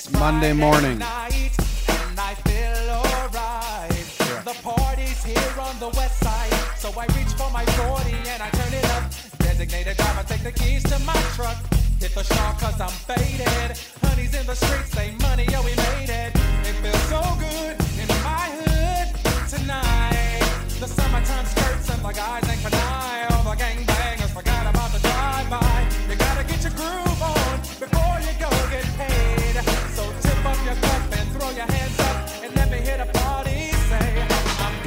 It's Monday morning. The party's here on the west side, so I reach for my 40 and I turn it up. Designated driver, take the keys to my truck. Hit the cause I'm faded. Honey's in the streets, say money, yo, we made it. It feels so good in my hood tonight. The summertime skirts and guys ain't. All the gangbangers forgot about the drive-by. You gotta get your groove on before you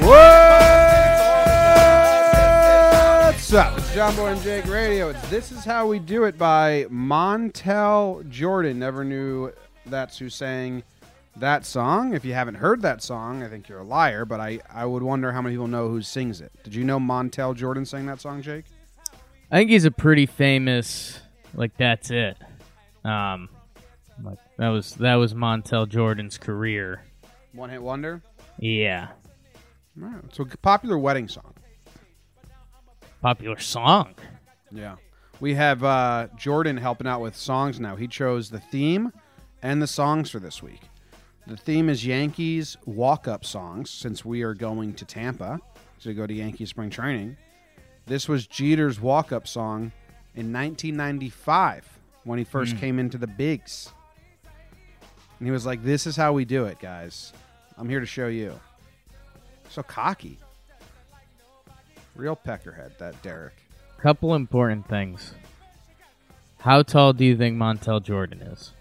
What's up? It's John Boy and Jake Radio. It's This Is How We Do It by Montell Jordan. Never knew that's who sang that song. If you haven't heard that song, I think you're a liar, but I, I would wonder how many people know who sings it. Did you know Montell Jordan sang that song, Jake? I think he's a pretty famous. Like that's it. Um, like that was that was Montell Jordan's career. One Hit Wonder? Yeah, right. So, popular wedding song. popular song. Yeah. We have uh, Jordan helping out with songs now. He chose the theme and the songs for this week. The theme is Yankees walk up songs since we are going to Tampa to go to Yankee spring training. This was Jeter's walk up song in 1995 when he first came into the bigs. And he was like, This is how we do it, guys. I'm here to show you. So cocky. Real peckerhead, that Derek. Couple important things. How tall do you think Montell Jordan is?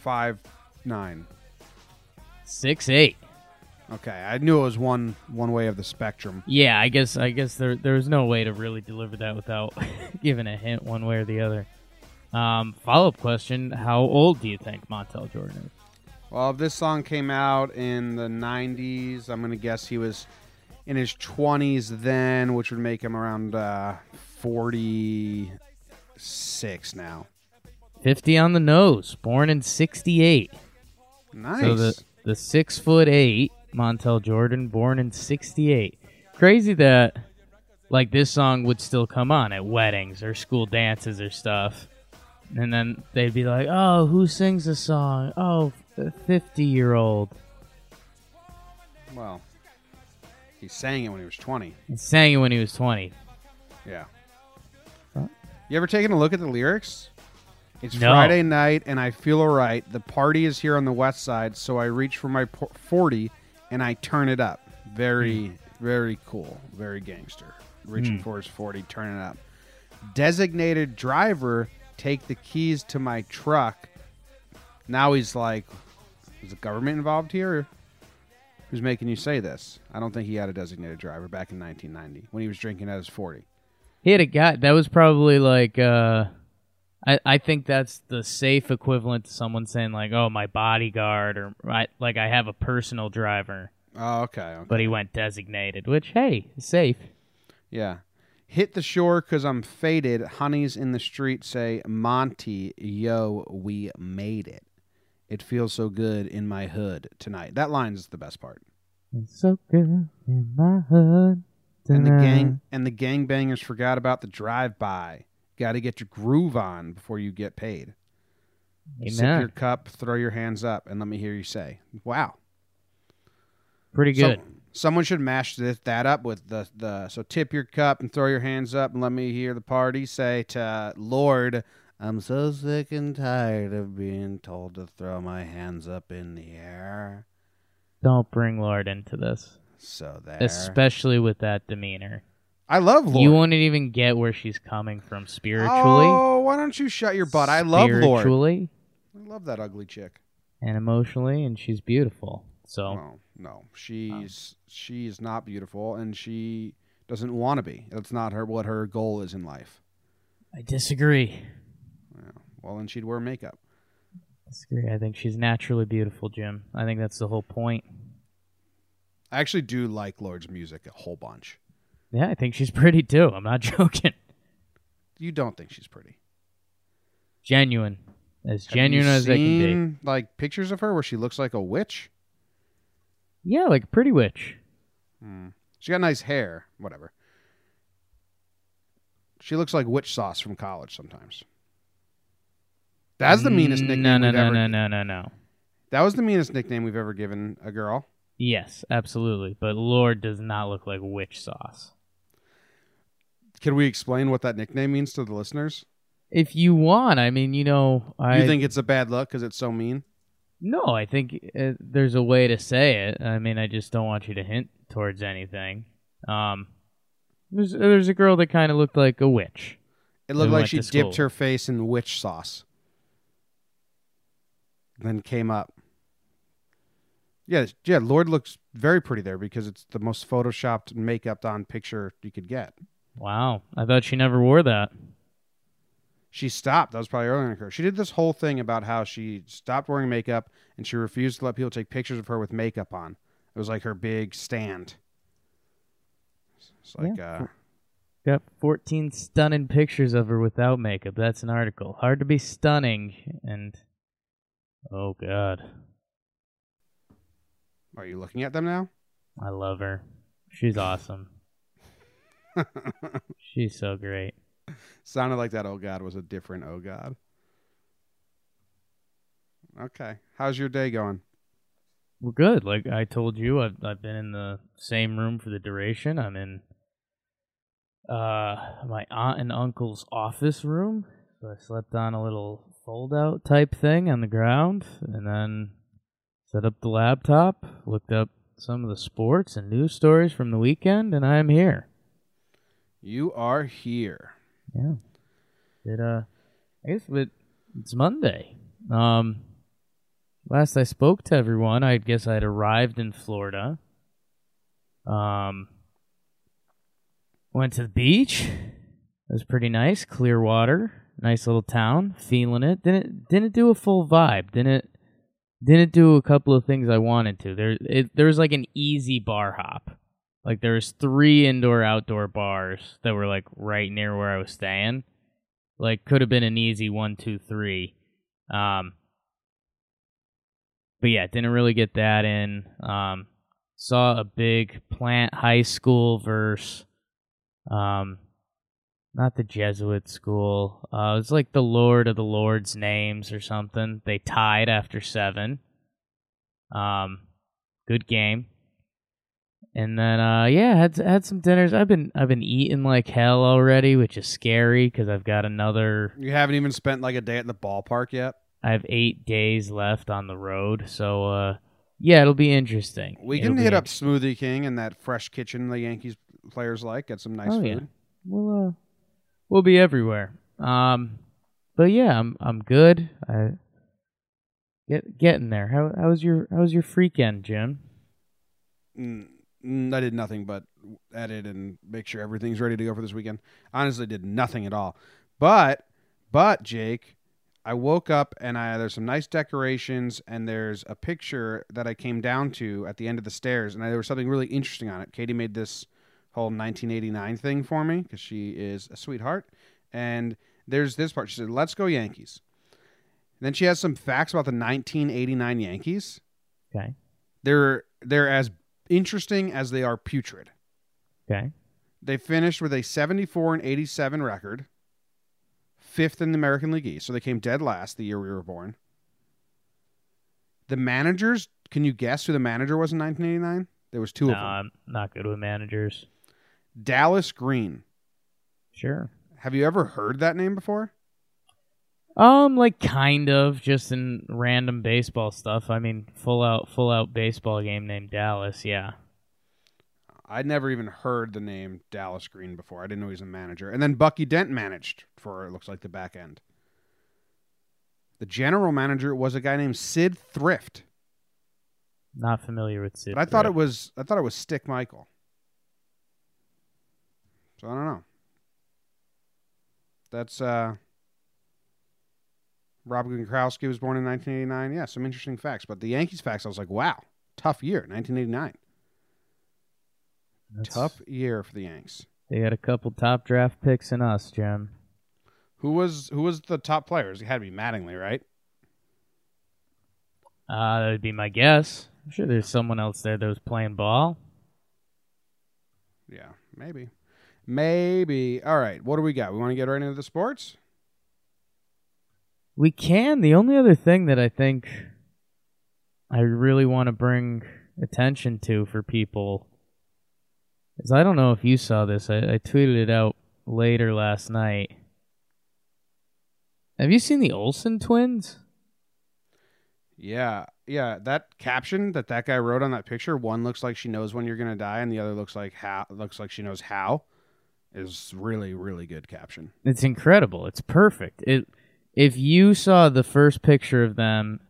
Five nine. Six eight. Okay, I knew it was one one way of the spectrum. Yeah, I guess I guess there there was no way to really deliver that without giving a hint one way or the other. Um, Follow up question: How old do you think Montell Jordan is? Well, if this song came out in the '90s, I'm gonna guess he was in his 20s then, which would make him around uh, 46 now. Fifty on the nose. Born in sixty eight. Nice. So the the six foot eight Montell Jordan, born in '68. Crazy that like this song would still come on at weddings or school dances or stuff, and then they'd be like, "Oh, who sings this song? Oh, a fifty year old well, he sang it when he was 20. He sang it when he was 20." Yeah. Huh? You ever taken a look at the lyrics? It's No. Friday night and I feel alright. The party is here on the west side, so I reach for my 40 and I turn it up. Very, very cool. Very gangster. Reaching Hmm. for his 40, turning it up. Designated driver, take the keys to my truck. Now he's like, is the government involved here? Who's making you say this? I don't think he had a designated driver back in 1990 when he was drinking at his 40. He had a guy that was probably like uh I, I think that's the safe equivalent to someone saying like, "Oh, my bodyguard," or I, like I have a personal driver, Oh, okay. okay. but he went designated, which hey, is safe. Yeah. Hit the shore because I'm faded. Honeys in the street say, Monty, yo, we made it. It feels so good in my hood tonight. That line's the best part. It's so good in my hood. tonight. And the gang and the gangbangers forgot about the drive by. Got to get your groove on before you get paid. Sip your cup, throw your hands up, and let me hear you say, "Wow." Pretty So- good. someone should mash this, that up with the, the so tip your cup and throw your hands up and let me hear the party say to Lorde, I'm so sick and tired of being told to throw my hands up in the air. Don't bring Lorde into this, So there. especially with that demeanor. I love Lorde. You won't even get where she's coming from spiritually. Oh, why don't you shut your butt? I love Lorde. spiritually I love that ugly chick. and emotionally, and she's beautiful. So No, no, she's she's not beautiful, and she doesn't want to be. That's not her what her goal is in life. I disagree. Well, then she'd wear makeup. I think she's naturally beautiful, Jim. I think that's the whole point. I actually do like Lorde's music a whole bunch. Yeah, I think she's pretty too. I'm not joking. You don't think she's pretty? Genuine. As Have genuine as they can be. Like pictures of her where she looks like a witch. Yeah, like a pretty witch. Hmm. She got nice hair. Whatever. She looks like witch sauce from college sometimes. That's the meanest nickname No, no, we've no, ever. no, no, no, no. That was the meanest nickname we've ever given a girl. Yes, absolutely. But Lorde does not look like witch sauce. Can we explain what that nickname means to the listeners? If you want, I mean, you know, I you think it's a bad look because it's so mean? no, I think uh, there's a way to say it. I mean, I just don't want you to hint towards anything. Um, there's there's a girl that kind of looked like a witch. It looked like she to school. dipped her face in witch sauce. Then came up. Yeah, yeah, Lorde looks very pretty there because it's the most photoshopped and makeup on picture you could get. Wow, I thought she never wore that. She stopped. That was probably earlier in her career. She did this whole thing about how she stopped wearing makeup and she refused to let people take pictures of her with makeup on. It was like her big stand. It's like uh Got 14 stunning pictures of her without makeup. That's an article. Hard to be stunning and oh god, are you looking at them now? I love her. She's awesome. She's so great. Sounded like that oh god was a different oh god. Okay. How's your day going? We're good. Like I told you, I've I've been in the same room for the duration. I'm in uh my aunt and uncle's office room. So I slept on a little fold out type thing on the ground and then set up the laptop, looked up some of the sports and news stories from the weekend, and I'm here. You are here. Yeah. Did uh I guess it, it's Monday. Um last I spoke to everyone, I guess I'd arrived in Florida. Um went to the beach. It was pretty nice, clear water, nice little town, feeling it. Didn't didn't do a full vibe. Didn't didn't do a couple of things I wanted to. There it, there was like an easy bar hop. Like there was three indoor outdoor bars that were like right near where I was staying. Like could have been an easy one, two, three. Um but yeah, didn't really get that in. Um saw a big plant high school verse um not the Jesuit school. Uh it was like the Lord of the Lord's names or something. They tied after seven. Um good game. And then uh yeah, had had some dinners. I've been I've been eating like hell already, which is scary cuz I've got another You haven't even spent like a day at the ballpark yet. I have 8 days left on the road. So uh yeah, it'll be interesting. We can hit up. Smoothie King and that fresh kitchen the Yankees players like. Get some nice Oh, food. yeah. We'll uh we'll be everywhere. Um but yeah, I'm I'm good. I get getting there. How how was your how was your freakend, Jim? Mm, I did nothing but edit and make sure everything's ready to go for this weekend. Honestly, did nothing at all. But, but Jake, I woke up and I there's some nice decorations and there's a picture that I came down to at the end of the stairs and there was something really interesting on it. Katie made this whole 1989 thing for me because she is a sweetheart. And there's this part. She said, "Let's go Yankees." And then she has some facts about the 1989 Yankees. Okay. They're they're as interesting as they are putrid. Okay. They finished with a 74 and 87 record, fifth in the American League East. So they came dead last the year we were born. The managers, can you guess who the manager was in 1989? There was two No, of them. I'm not good with managers. Dallas Green. Sure. Have you ever heard that name before? Um, like kind of just in random baseball stuff. I mean, full out, full out baseball game named Dallas. Yeah. I'd never even heard the name Dallas Green before. I didn't know he was a manager. And then Bucky Dent managed for it looks like the back end. The general manager was a guy named Syd Thrift. Not familiar with Syd. But I thought it was I thought it was Stick Michael. So I don't know. That's uh Rob Gronkowski was born in 1989. Yeah, some interesting facts. But the Yankees facts, I was like, wow, tough year, 1989. That's- Tough year for the Yanks. They had a couple top draft picks in us, Jim. Who was who was the top players? It had to be Mattingly, right? Uh, that would be my guess. I'm sure there's someone else there that was playing ball. Yeah, maybe. Maybe. All right, what do we got? We want to get right into the sports? We can. The only other thing that I think I really want to bring attention to for people is I don't know if you saw this. I, I tweeted it out later last night. Have you seen the Olsen twins? Yeah, yeah. That caption that that guy wrote on that picture, one looks like she knows when you're gonna die, and the other looks like how looks like she knows how. Is really really good caption. It's incredible. It's perfect. It if you saw the first picture of them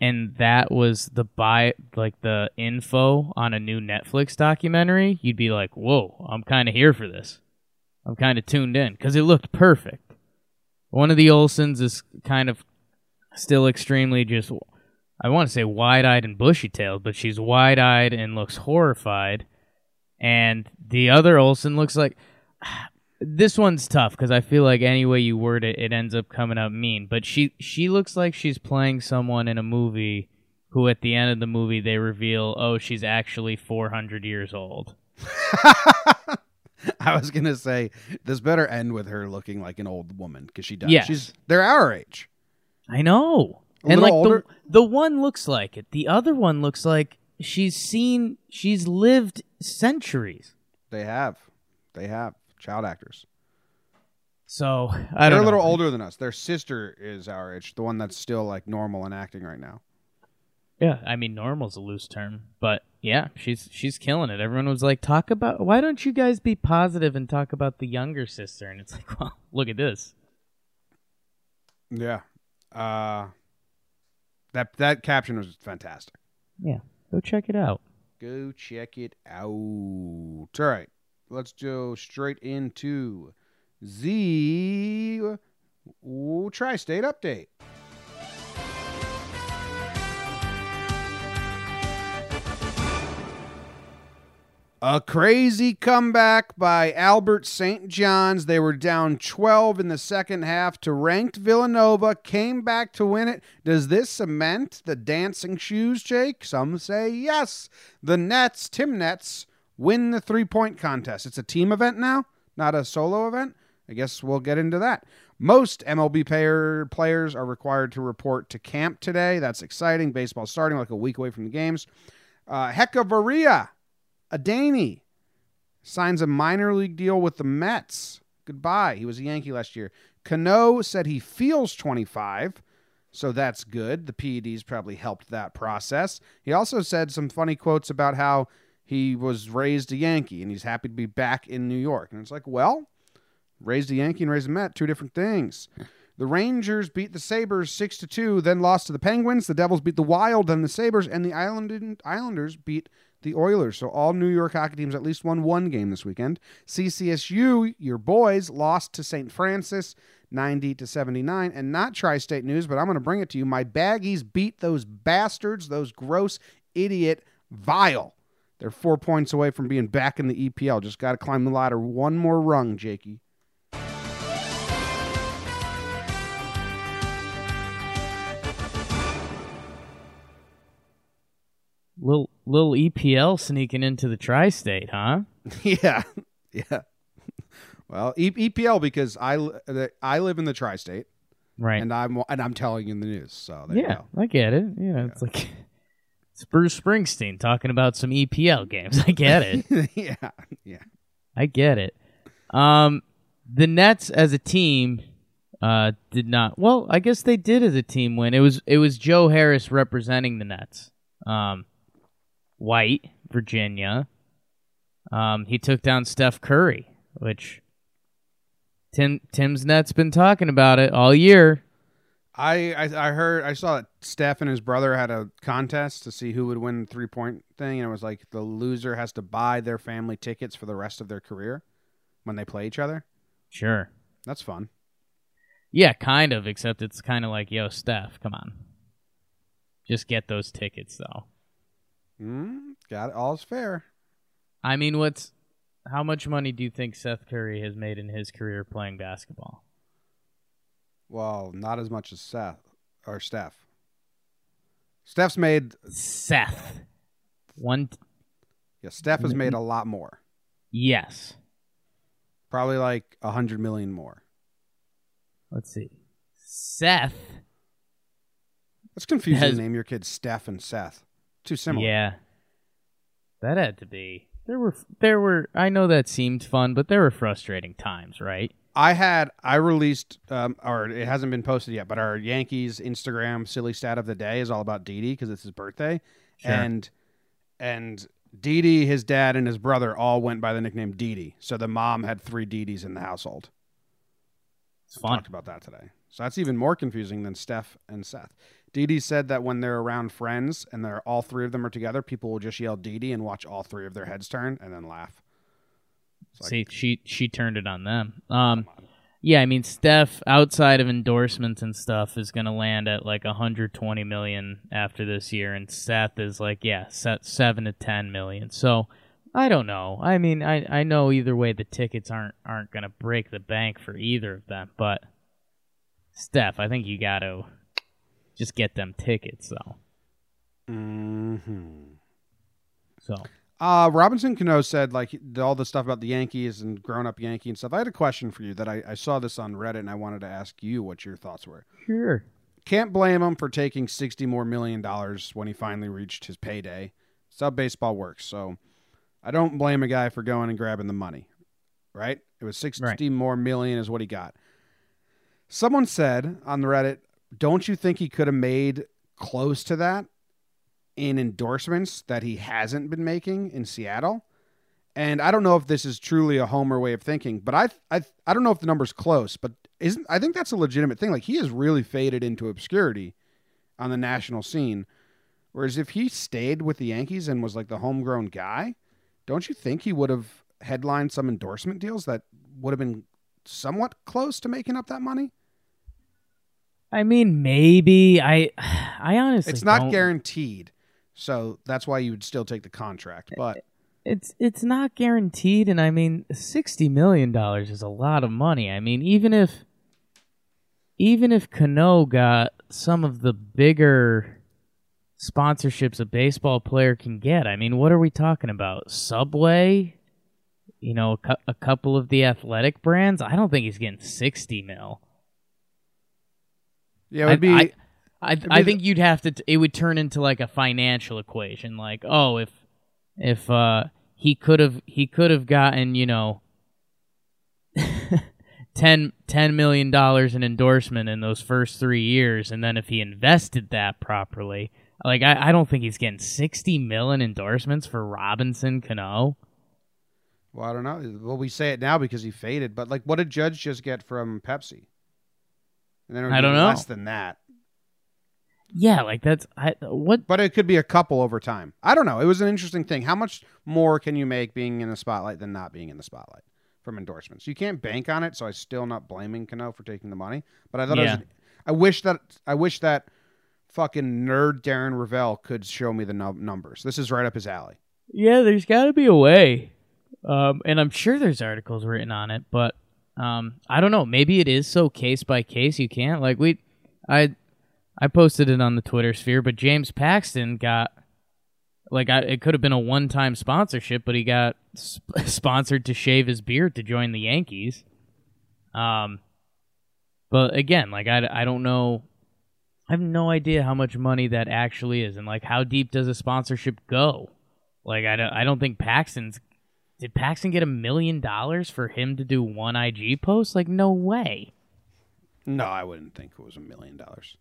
and that was the buy like the info on a new Netflix documentary, you'd be like, "Whoa, I'm kind of here for this. I'm kind of tuned in because it looked perfect." One of the Olsens is kind of still extremely just I want to say wide-eyed and bushy-tailed, but she's wide-eyed and looks horrified. And the other Olsen looks like this one's tough because I feel like any way you word it, it ends up coming out mean. But she she looks like she's playing someone in a movie who, at the end of the movie, they reveal, oh, she's actually 400 years old. I was gonna say this better end with her looking like an old woman because she does. Yes. She's they're our age. I know. A and like older? the the one looks like it. The other one looks like she's seen she's lived centuries. They have, they have child actors. So I They're a little know. older than us. Their sister is our age, the one that's still like normal and acting right now. Yeah, I mean normal's a loose term, but yeah, she's she's killing it. Everyone was like, "Talk about why don't you guys be positive and talk about the younger sister?" And it's like, "Well, look at this." Yeah. Uh, that that caption was fantastic. Yeah, go check it out. Go check it out. All right, let's go straight into the ooh, tri-state update. A crazy comeback by Albert St. John's. They were down 12 in the second half to ranked Villanova, came back to win it. Does this cement the dancing shoes, Jake? Some say yes. The Nets, Tim Nets, win the three point contest. It's a team event now, not a solo event. I guess we'll get into that. Most MLB player, players are required to report to camp today. That's exciting. Baseball starting like a week away from the games. Uh, Hechavarria, a Daney, signs a minor league deal with the Mets. Goodbye. He was a Yankee last year. Cano said he feels 25, so that's good. The PEDs probably helped that process. He also said some funny quotes about how he was raised a Yankee and he's happy to be back in New York. And it's like, well, raised a Yankee and raised a Met, two different things. The Rangers beat the Sabres 6 to 2, then lost to the Penguins. The Devils beat the Wild, then the Sabres, and the Islanders beat the Oilers. So all New York hockey teams at least won one game this weekend. CCSU, your boys, lost to St. Francis 90 to 79. And not tri-state news, but I'm going to bring it to you. My Baggies beat those bastards, those gross idiot vile. They're four points away from being back in the EPL. Just got to climb the ladder one more rung, Jakey. Little little EPL sneaking into the tri-state, huh? yeah, yeah. Well, e- EPL because I li- I live in the tri-state Right. and I'm and I'm telling you in the news. So there you yeah, go. I get it. Yeah, it's like it's Bruce Springsteen talking about some EPL games. I get it. yeah, yeah. I get it. Um, the Nets as a team uh, did not. Well, I guess they did as a team win. It was it was Joe Harris representing the Nets. Um, White, Virginia. Um, he took down Steph Curry, which Tim Tim's Nets been talking about it all year. I, I I heard I saw that Steph and his brother had a contest to see who would win the three point thing, and it was like the loser has to buy their family tickets for the rest of their career when they play each other. Sure. That's fun. Yeah, kind of, except it's kind of like, yo, Steph, come on. Just get those tickets, though. Mm, got it. All's fair. I mean, what's how much money do you think Seth Curry has made in his career playing basketball? Well, not as much as Seth or Steph. Steph's made Seth. One yeah, Steph has made a lot more. yes. Probably like a hundred million more. Let's see. Seth. That's confusing Has- to name your kids Steph and Seth. Too similar. Yeah. That had to be. There were there were I know that seemed fun, but there were frustrating times, right? I had I released um, or it hasn't been posted yet, but our Yankees Instagram silly stat of the day is all about Didi because it's his birthday, Sure. and and Didi, his dad, and his brother all went by the nickname Didi. So the mom had three Didis in the household. It's fun. Talked about that today. So that's even more confusing than Steph and Seth. Didi said that when they're around friends and they're all three of them are together, people will just yell Didi and watch all three of their heads turn and then laugh. Like, See, she she turned it on them. Um, yeah, I mean, Steph outside of endorsements and stuff is going to land at like 120 million after this year, and Seth is like, yeah, set seven to 10 million. So I don't know. I mean, I I know either way the tickets aren't aren't going to break the bank for either of them, but Steph, I think you got to just get them tickets though. mhm. So Uh, Robinson Cano said like all the stuff about the Yankees and grown up Yankee and stuff. I had a question for you that I, I saw this on Reddit and I wanted to ask you what your thoughts were. sure. Can't blame him for taking sixty more million dollars when he finally reached his payday. It's how baseball works. So I don't blame a guy for going and grabbing the money. Right? It was sixty Right. more million is what he got. Someone said on the Reddit, "Don't you think he could have made close to that in endorsements that he hasn't been making in Seattle?" And I don't know if this is truly a homer way of thinking, but I I I don't know if the number's close, but isn't I think that's a legitimate thing. Like he has really faded into obscurity on the national scene. Whereas if he stayed with the Yankees and was like the homegrown guy, don't you think he would have headlined some endorsement deals that would have been somewhat close to making up that money? I mean, maybe I I honestly It's not guaranteed. So that's why you would still take the contract. But It's it's not guaranteed, and I mean, sixty million dollars is a lot of money. I mean, even if even if Cano got some of the bigger sponsorships a baseball player can get, I mean, what are we talking about? Subway, you know, a, cou- a couple of the athletic brands. I don't think he's getting sixty mil. yeah, it would I, be I, I, I think you'd have to. T- it would turn into like a financial equation. Like, oh, if if uh, he could have he could have gotten you know 10, 10 million dollars in endorsement in those first three years, and then if he invested that properly, like I, I don't think he's getting sixty million endorsements for Robinson Cano. well, I don't know. Well, we say it now because he faded, but like what did Judge just get from Pepsi? And then I don't know. less than that. Yeah, like that's I what But it could be a couple over time. I don't know. It was an interesting thing. How much more can you make being in the spotlight than not being in the spotlight from endorsements? You can't bank on it, so I'm still not blaming Cano for taking the money. But I thought it Yeah. was. I wish that I wish that fucking nerd Darren Rovell could show me the num- numbers. This is right up his alley. Yeah, there's got to be a way. Um, and I'm sure there's articles written on it, but um, I don't know. Maybe it is so case by case. You can't like we, I, I posted it on the Twitter sphere, but James Paxton got like I, it could have been a one time sponsorship, but he got sp- sponsored to shave his beard to join the Yankees. Um, but again, like I, I don't know. I have no idea how much money that actually is, and like how deep does a sponsorship go? Like I don't, I don't think Paxton's. Did Paxton get a million dollars for him to do one IG post? Like no way. No, I wouldn't think it was a million dollars.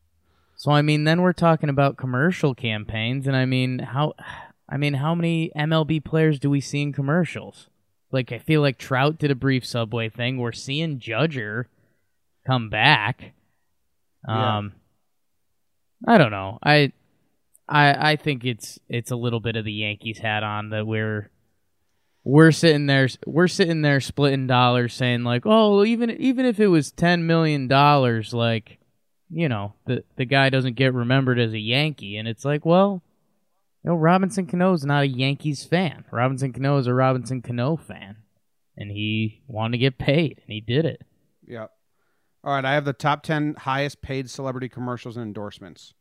So I mean, then we're talking about commercial campaigns, and I mean, how, I mean, how many MLB players do we see in commercials? Like I feel like Trout did a brief Subway thing. We're seeing Judger come back. Yeah. Um, I don't know. I, I, I think it's it's a little bit of the Yankees hat on that we're we're sitting there we're sitting there splitting dollars saying like oh even even if it was 10 million dollars like you know the the guy doesn't get remembered as a yankee and it's like well you know robinson cano's not a yankees fan robinson cano is a robinson cano fan and he wanted to get paid and he did it Yep. All right, I have the top 10 highest paid celebrity commercials and endorsements.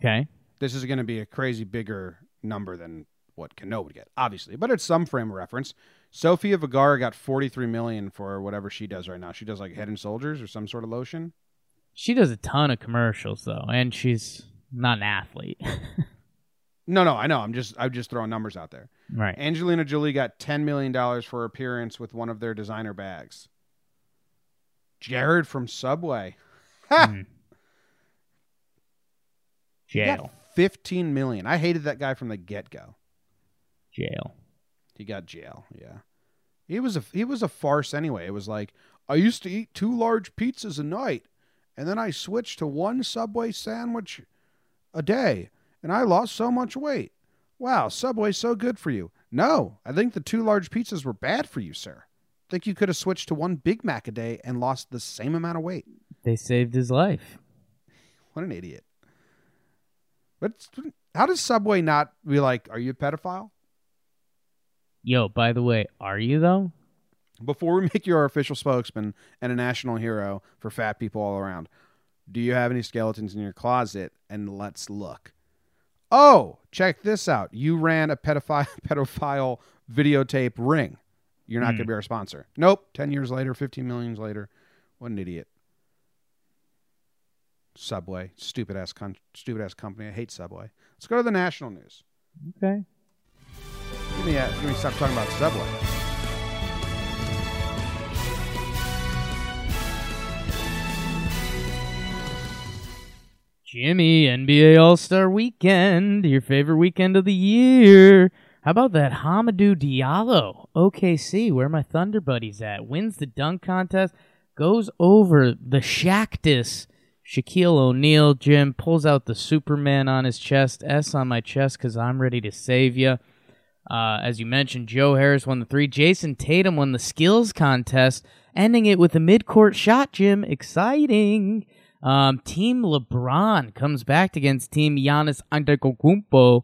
okay This is going to be a crazy bigger number than what Cano would get, obviously, but it's some frame of reference. Sofia Vergara got 43 million for whatever she does right now. She does like Head and Shoulders or some sort of lotion. She does a ton of commercials though and she's not an athlete No, no, I know. I'm just I'm just throwing numbers out there. right Angelina Jolie got 10 million dollars for her appearance with one of their designer bags. Jared from Subway. Hmm. Ha! Got jail 15 million. I hated that guy from the get-go. jail He got jail. Yeah, he was a he was a farce anyway. It was like I used to eat two large pizzas a night, and then I switched to one Subway sandwich a day, and I lost so much weight. Wow, Subway's so good for you. No, I think the two large pizzas were bad for you, sir. think you could have switched to one Big Mac a day and lost the same amount of weight. they saved his life What an idiot. But how does Subway not be like, are you a pedophile? yo by the way are you though Before we make you our official spokesman and a national hero for fat people all around, do you have any skeletons in your closet? And let's look. Oh, check this out. You ran a pedophile pedophile videotape ring. You're not Hmm. going to be our sponsor. Nope. 10 years later, 15 millions later. What an idiot. Subway, stupid ass con- stupid ass company. I hate Subway. Let's go to the national news. okay Give me, a, give me stop talking about Subway. Jimmy, NBA All Star Weekend, your favorite weekend of the year. How about that Hamidou Diallo? OKC, where my Thunder buddies at, wins the dunk contest, goes over the Shactus. Shaquille O'Neal, Jim pulls out the Superman on his chest, S on my chest because I'm ready to save you. Uh, as you mentioned, Joe Harris won the three. Jayson Tatum won the skills contest, ending it with a midcourt shot, Jim. Exciting. Um, Team LeBron comes back against Team Giannis Antetokounmpo.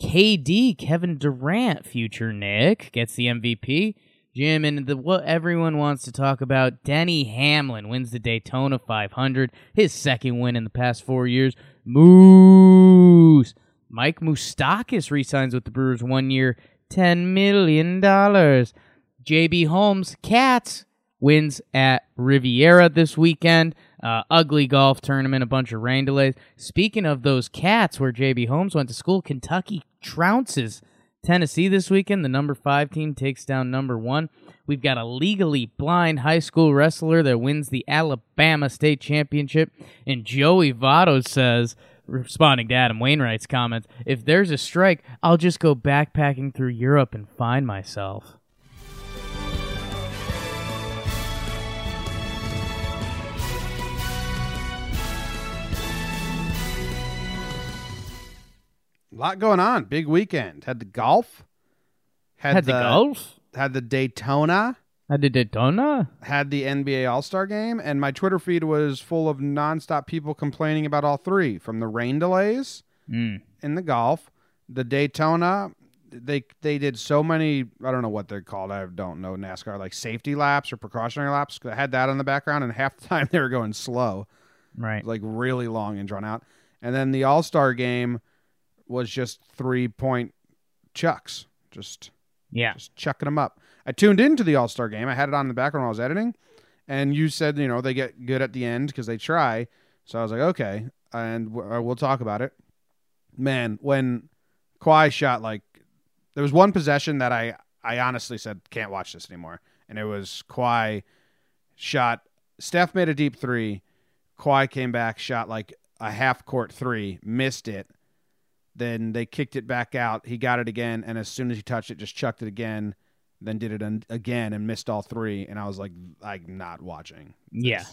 KD, Kevin Durant, future Knick, gets the MVP. Jim, and the, what everyone wants to talk about, Denny Hamlin wins the Daytona 500, his second win in the past four years. Moose. Mike Moustakas resigns with the Brewers one year, $10 million. JB Holmes, Cats, wins at Riviera this weekend. Uh, ugly golf tournament, a bunch of rain delays. Speaking of those cats where JB Holmes went to school, Kentucky trounces Tennessee this weekend. The number five team takes down number one. We've got a legally blind high school wrestler that wins the Alabama State Championship. And Joey Votto says, responding to Adam Wainwright's comments, if there's a strike, I'll just go backpacking through Europe and find myself. A lot going on. Big weekend. Had the golf. Had the golf? Had the Daytona. Had the Daytona? Had the NBA All Star game. And my Twitter feed was full of nonstop people complaining about all three from the rain delays Mm. in the golf, the Daytona. They they did so many. I don't know what they're called. I don't know NASCAR like safety laps or precautionary laps. I had that on the background, and half the time they were going slow. Right. like really long and drawn out. And then the All Star game was just three point chucks, just Yeah. just chucking them up. I tuned into the All Star game. I had it on in the background while I was editing, and you said you know they get good at the end because they try. So I was like, okay, and uh, we'll talk about it. Man, when Kawhi shot like there was one possession that I I honestly said can't watch this anymore, and it was Kawhi shot. Steph made a deep three. Kawhi came back, shot like a half court three, missed it. Then they kicked it back out. He got it again, and as soon as he touched it, just chucked it again. Then did it an- again and missed all three. And I was like, I'm not watching. Yeah.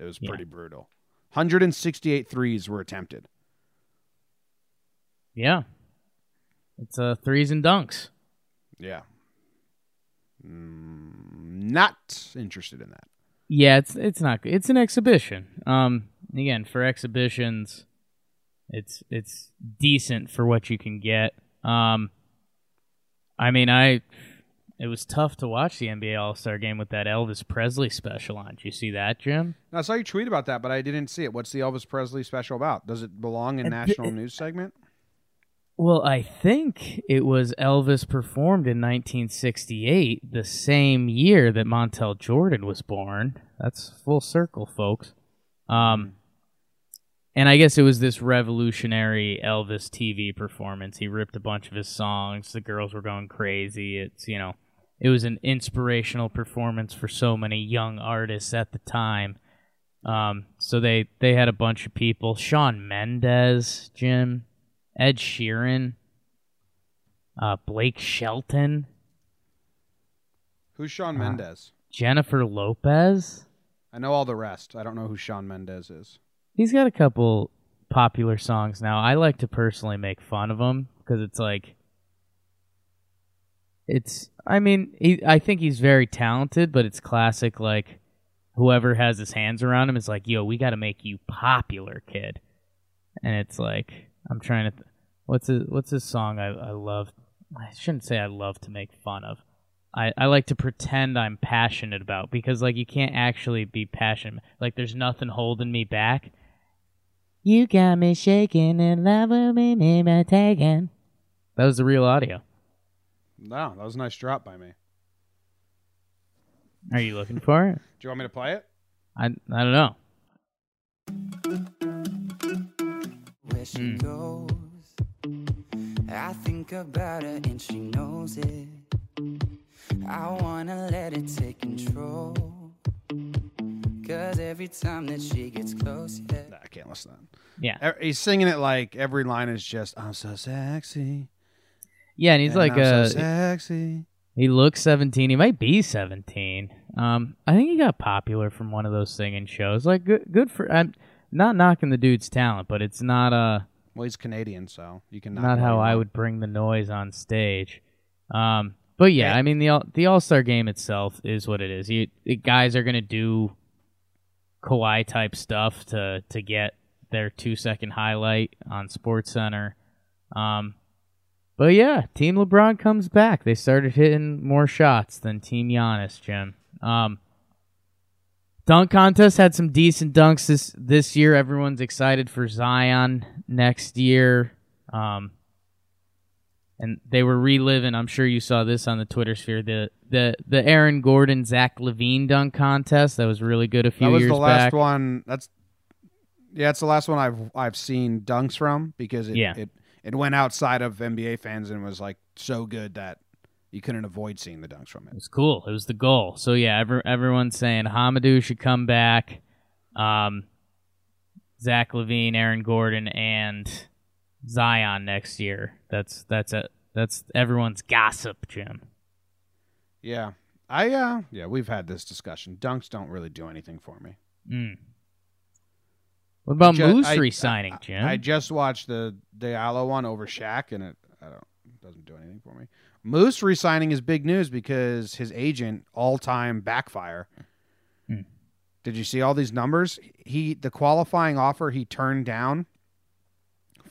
It was Yeah. pretty brutal. 168 threes were attempted. Yeah. It's uh, threes and dunks. Yeah. Mm, not interested in that. Yeah, it's it's not good. It's an exhibition. Um, again, for exhibitions, it's it's decent for what you can get. Um, I mean, I it was tough to watch the NBA All Star game with that Elvis Presley special on. Did you see that, Jim? I saw you tweet about that, but I didn't see it. What's the Elvis Presley special about? Does it belong in national news segment? Well, I think it was Elvis performed in 1968, the same year that Montell Jordan was born. That's full circle, folks. Um, and I guess it was this revolutionary Elvis TV performance. He ripped a bunch of his songs. The girls were going crazy. It's, you know, it was an inspirational performance for so many young artists at the time. Um, so they, they had a bunch of people. Shawn Mendes, Jim, Ed Sheeran, uh, Blake Shelton, Who's Shawn Uh, Mendes? Jennifer Lopez. I know all the rest. I don't know who Shawn Mendes is. He's got a couple popular songs now. I like to personally make fun of him because it's like, it's. I mean, he, I think he's very talented, but it's classic. Like, whoever has his hands around him is like, "Yo, we got to make you popular, kid." And it's like, I'm trying to. Th- what's his What's his song? I I love. I shouldn't say I love to make fun of. I, I like to pretend I'm passionate about because like you can't actually be passionate. Like there's nothing holding me back. You got me shaking and love with me, me, me taking. That was the real audio. No, that was a nice drop by me. Are you looking for it? Do you want me to play it? I I don't know. where she hmm. goes. I think about her and she knows it. I wanna let it take control. Cause every time that she gets close, yeah. Nah, I can't listen to that. Yeah, E- He's singing it like every line is just "I'm so sexy." yeah, and he's and like I'm uh, so sexy. he looks 17. He might be 17. Um, I think he got popular from one of those singing shows. Like good, good for. I'm not knocking the dude's talent, but it's not uh Well, he's Canadian, so you can not how I would bring the noise on stage. Um, but yeah, Yeah. I mean the All- the All Star game itself is what it is. You the guys are gonna do Kawhi type stuff to to get their two second highlight on Sports Center. Um, but yeah, Team LeBron comes back. They started hitting more shots than Team Giannis, Jim. Um, dunk contest had some decent dunks this this year. Everyone's excited for Zion next year. Um, and they were reliving. I'm sure you saw this on the Twitter sphere. The the the Aaron Gordon Zach LaVine dunk contest that was really good a few That was years the last back. one. That's yeah, it's the last one I've I've seen dunks from because it Yeah. it, it went outside of NBA fans and was like so good that you couldn't avoid seeing the dunks from It it. was cool. It was the goal. So yeah, every, everyone's saying Hamidou should come back. Um, Zach LaVine, Aaron Gordon, and Zion next year. That's that's a that's everyone's gossip, Jim. Yeah, I uh yeah we've had this discussion. Dunks don't really do anything for me. Mm. What about Ju- Moose I- resigning, I- Jim? I just watched the Diallo one over Shaq, and it I don't it doesn't do anything for me. Moose resigning is big news because his agent all time backfire. Hmm. Did you see all these numbers? He the qualifying offer he turned down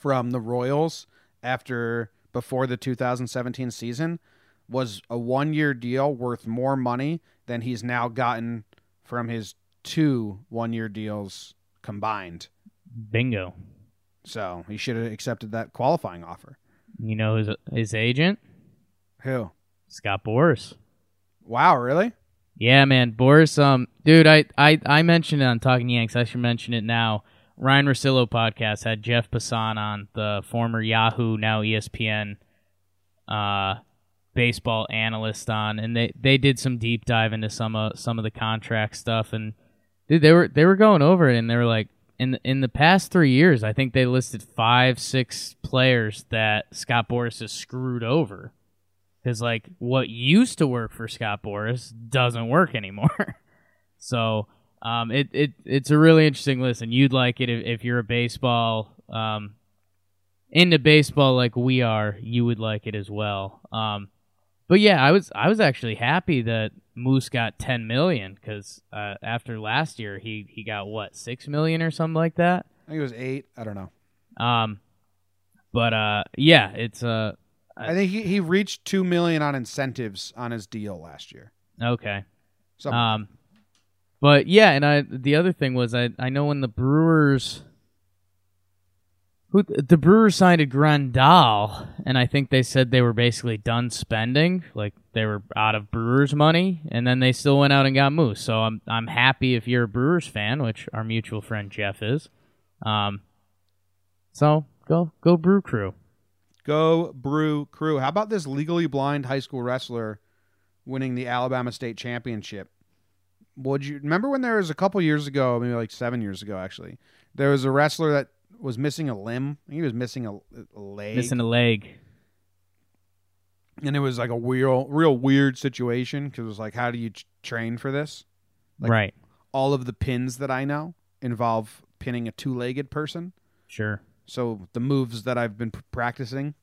from the Royals after before the 2017 season was a one year deal worth more money than he's now gotten from his two one year deals combined. Bingo. So he should have accepted that qualifying offer. You know his his agent, Who? Scott Boras. Wow, really? Yeah, man, Boras. Um, dude, I I I mentioned it on Talking Yanks. I should mention it now. Ryen Russillo podcast had Jeff Passan on, the former Yahoo, now ESPN, uh, baseball analyst on, and they they did some deep dive into some of some of the contract stuff, and dude, they were they were going over it, and they were like, in the, in the past three years, I think they listed five, six players that Scott Boras has screwed over. Because like what used to work for Scott Boras doesn't work anymore. so um, it it it's a really interesting listen. you'd like it if, if you're a baseball um, into baseball like we are. You would like it as well. Um, but yeah, I was I was actually happy that Moose got ten million because uh, after last year he he got what six million or something like that. I think it was eight. I don't know. Um, but uh, yeah, it's uh I think he, he reached two million on incentives on his deal last year. okay. Something. Um, but yeah, and I the other thing was I I know when the Brewers who the Brewers signed a Grandal, and I think they said they were basically done spending, like they were out of Brewers money, and then they still went out and got Moose. So I'm I'm happy if you're a Brewers fan, which our mutual friend Jeff is. Um, so go go Brew Crew. Go Brew Crew. How about this legally blind high school wrestler winning the Alabama State Championship? Would you remember when there was a couple years ago, maybe like seven years ago, actually, there was a wrestler that was missing a limb. He was missing a, a leg, Missing a leg. and it was like a real, real weird situation because it was like, how do you t- train for this? Like- right. All of the pins that I know involve pinning a two-legged person. Sure. So the moves that I've been p- practicing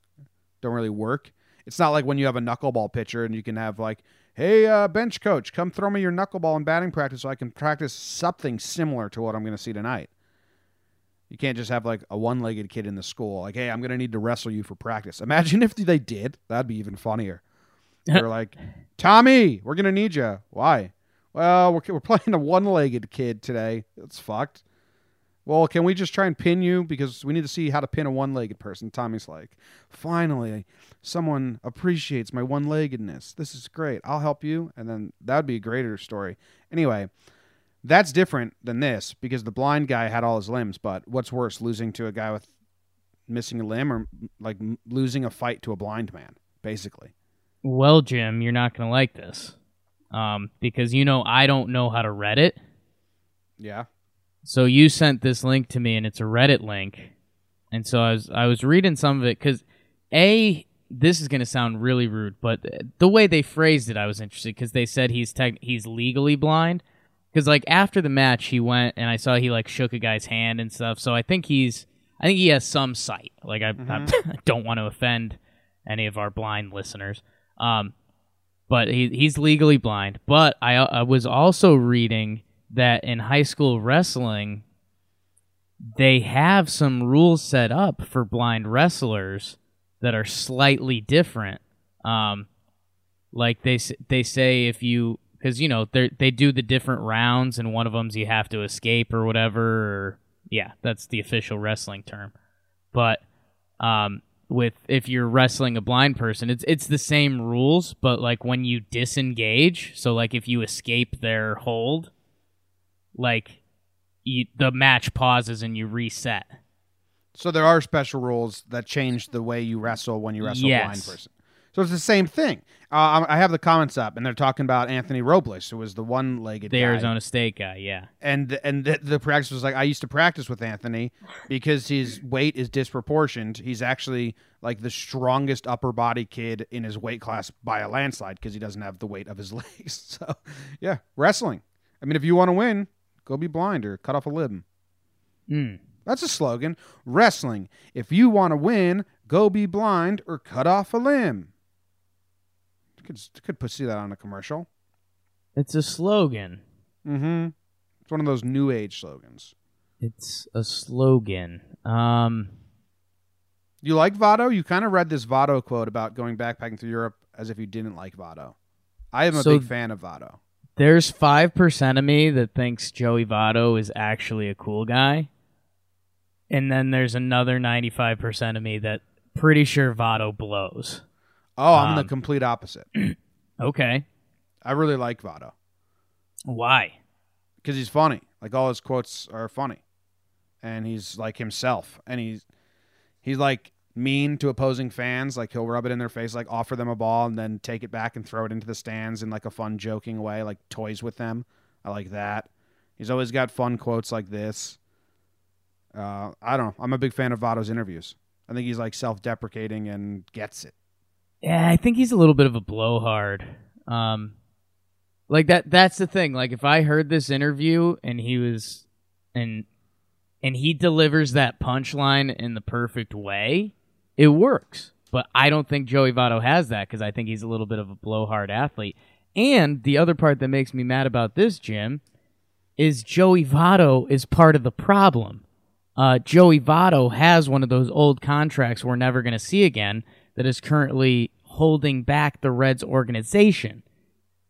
don't really work. It's not like when you have a knuckleball pitcher and you can have like, "Hey, uh, bench coach, come throw me your knuckleball in batting practice so I can practice something similar to what I'm going to see tonight." You can't just have like a one-legged kid in the school like, "Hey, I'm going to need to wrestle you for practice." Imagine if they did. That'd be even funnier. They're like, "Tommy, we're going to need you." Why? Well, we're we're playing a one-legged kid today. It's fucked. Well, can we just try and pin you because we need to see how to pin a one-legged person? Tommy's like, finally, someone appreciates my one-leggedness. This is great. I'll help you, and then that would be a greater story. Anyway, that's different than this because the blind guy had all his limbs. But what's worse, losing to a guy with missing a limb, or like losing a fight to a blind man, basically? Well, Jim, you're not going to like this. Um, because you know I don't know how to Reddit. Yeah. So you sent this link to me, and it's a Reddit link. And so I was I was reading some of it because a this is going to sound really rude, but the way they phrased it, I was interested because they said he's tech, he's legally blind. Because like after the match, he went and I saw he like shook a guy's hand and stuff. So I think he's I think he has some sight. Like I, I don't want to offend any of our blind listeners. Um, but he, he's legally blind. But I, I was also reading that in high school wrestling, they have some rules set up for blind wrestlers that are slightly different. Um, like they they say if you because you know they they do the different rounds and one of them's you have to escape or whatever. Or, yeah, that's the official wrestling term. But um, with if you're wrestling a blind person, it's it's the same rules, but like when you disengage, so like if you escape their hold, like you, the match pauses and you reset. So there are special rules that change the way you wrestle when you wrestle a blind person. So it's the same thing. Uh, I I have the comments up, and they're talking about Anthony Robles, who was the one-legged The guy. Arizona State guy, yeah. and and the, the practice was like I used to practice with Anthony because his weight is disproportioned. He's actually like the strongest upper body kid in his weight class by a landslide because he doesn't have the weight of his legs. So yeah, wrestling. I mean, if you want to win, go be blind or cut off a limb. Mm. That's a slogan. Wrestling. If you want to win, go be blind or cut off a limb. Could could put see that on a commercial. It's a slogan. Mm-hmm. It's one of those new age slogans. It's a slogan. Um, You like Votto? You kind of read this Votto quote about going backpacking through Europe as if you didn't like Votto. I am a So- big fan of Votto. There's five percent of me that thinks Joey Votto is actually a cool guy, and then there's another ninety-five percent of me that pretty sure Votto blows. Oh, I'm the Um, complete opposite. Okay, I really like Votto why? because he's funny. Like all his quotes are funny, and he's like himself, and he's he's like mean to opposing fans. Like he'll rub it in their face, like offer them a ball, and then take it back and throw it into the stands in like a fun, joking way, like toys with them. I like that. He's always got fun quotes like this. Uh, I don't know. I'm a big fan of Votto's interviews. I think he's like self-deprecating and gets it. Yeah, I think he's a little bit of a blowhard. Um, like that. That's the thing. Like if I heard this interview and he was, and and he delivers that punchline in the perfect way, it works. But I don't think Joey Votto has that because I think he's a little bit of a blowhard athlete. And the other part that makes me mad about this, Jim, is Joey Votto is part of the problem. Uh, Joey Votto has one of those old contracts we're never going to see again that is currently holding back the Reds organization.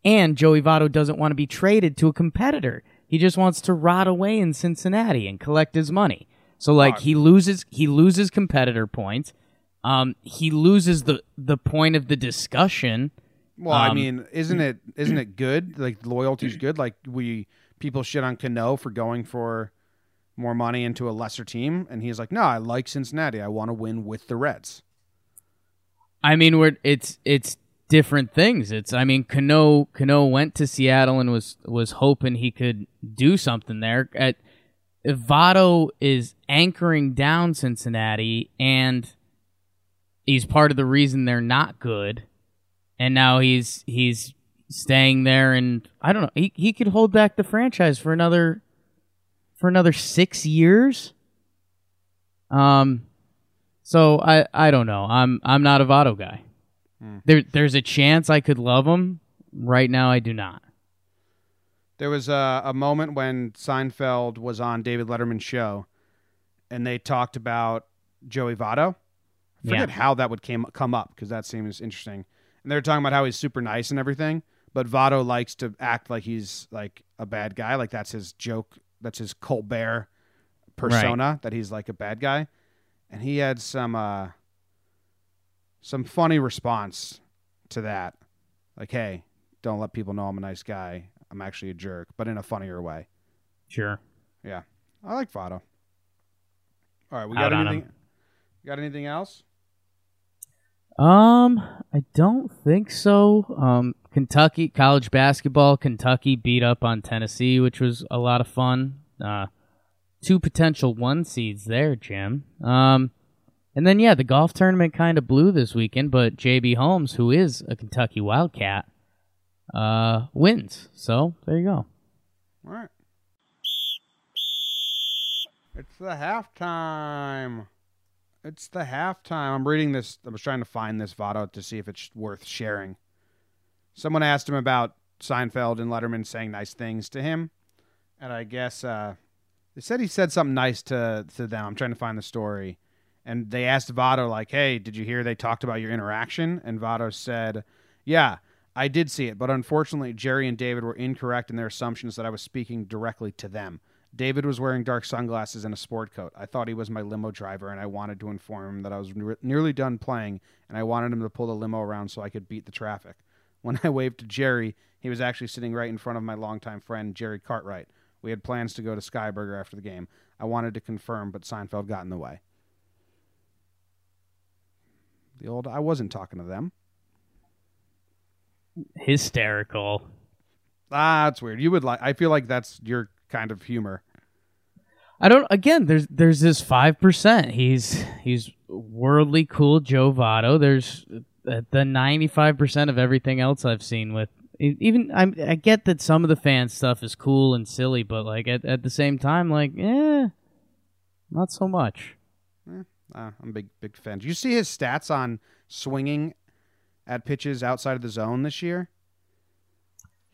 And Joey Votto doesn't want to be traded to a competitor. He just wants to rot away in Cincinnati and collect his money. So like he loses he loses competitor points. Um, he loses the the point of the discussion. Well, I Um, mean, isn't it isn't it good? Like loyalty's good. Like we people shit on Cano for going for more money into a lesser team, and he's like, no, I like Cincinnati. I want to win with the Reds. I mean, we're it's it's different things. It's I mean, Cano Cano went to Seattle and was was hoping he could do something there. At Votto is anchoring down Cincinnati, and he's part of the reason they're not good. And now he's he's staying there, and I don't know. He he could hold back the franchise for another for another six years. Um, so I I don't know. I'm I'm not a Votto guy. There there's a chance I could love him. Right now, I do not. There was a, a moment when Seinfeld was on David Letterman's show, and they talked about Joey Votto. I forget Yeah. how that would came come up because that seems interesting. And they were talking about how he's super nice and everything, but Votto likes to act like he's like a bad guy. Like that's his joke. That's his Colbert persona. That he's like a bad guy. And he had some uh, some funny response to that, like, "Hey, don't let people know I'm a nice guy. I'm actually a jerk, but in a funnier way." Sure. Yeah, I like Votto. All right, we got on anything? Got anything else? Um, I don't think so. Um, Kentucky college basketball. Kentucky beat up on Tennessee, which was a lot of fun. Uh, two potential one seeds there, Jim. Um, and then yeah, the golf tournament kind of blew this weekend, but JB Holmes, who is a Kentucky Wildcat, uh, wins. So there you go. All right. It's the halftime. It's the halftime. I'm reading this. I was trying to find this Votto to see if it's worth sharing. Someone asked him about Seinfeld and Letterman saying nice things to him, and I guess uh, they said he said something nice to to them. I'm trying to find the story, and they asked Votto like, "Hey, did you hear they talked about your interaction?" And Votto said, "Yeah, I did see it, but unfortunately, Jerry and David were incorrect in their assumptions that I was speaking directly to them. David was wearing dark sunglasses and a sport coat. I thought he was my limo driver, and I wanted to inform him that I was ne- nearly done playing, and I wanted him to pull the limo around so I could beat the traffic. When I waved to Jerry, he was actually sitting right in front of my longtime friend, Jerry Cartwright. We had plans to go to Skyburger after the game. I wanted to confirm, but Seinfeld got in the way. The old, I wasn't talking to them. Hysterical. Ah, that's weird. You would like. I feel like that's your kind of humor. I don't. Again, there's there's this five percent. He's he's worldly cool Joe Votto. There's uh, the ninety five percent of everything else I've seen with. Even I, I get that some of the fan stuff is cool and silly, but like at, at the same time, like eh, not so much. Uh, I'm a big big fan. Do you see his stats on swinging at pitches outside of the zone this year?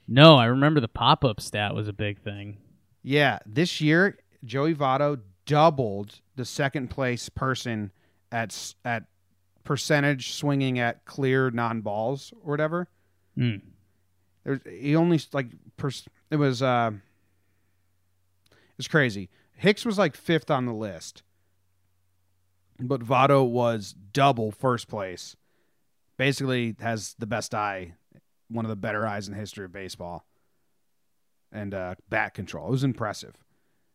No, I remember the pop up stat was a big thing. Yeah, this year Joey Votto doubled the second place person at at percentage swinging at clear non balls or whatever. Hmm. There's he only like pers- it was uh it's crazy. Hicks was like fifth on the list, but Votto was double first place. Basically, has the best eye, one of the better eyes in the history of baseball, and uh, bat control. It was impressive.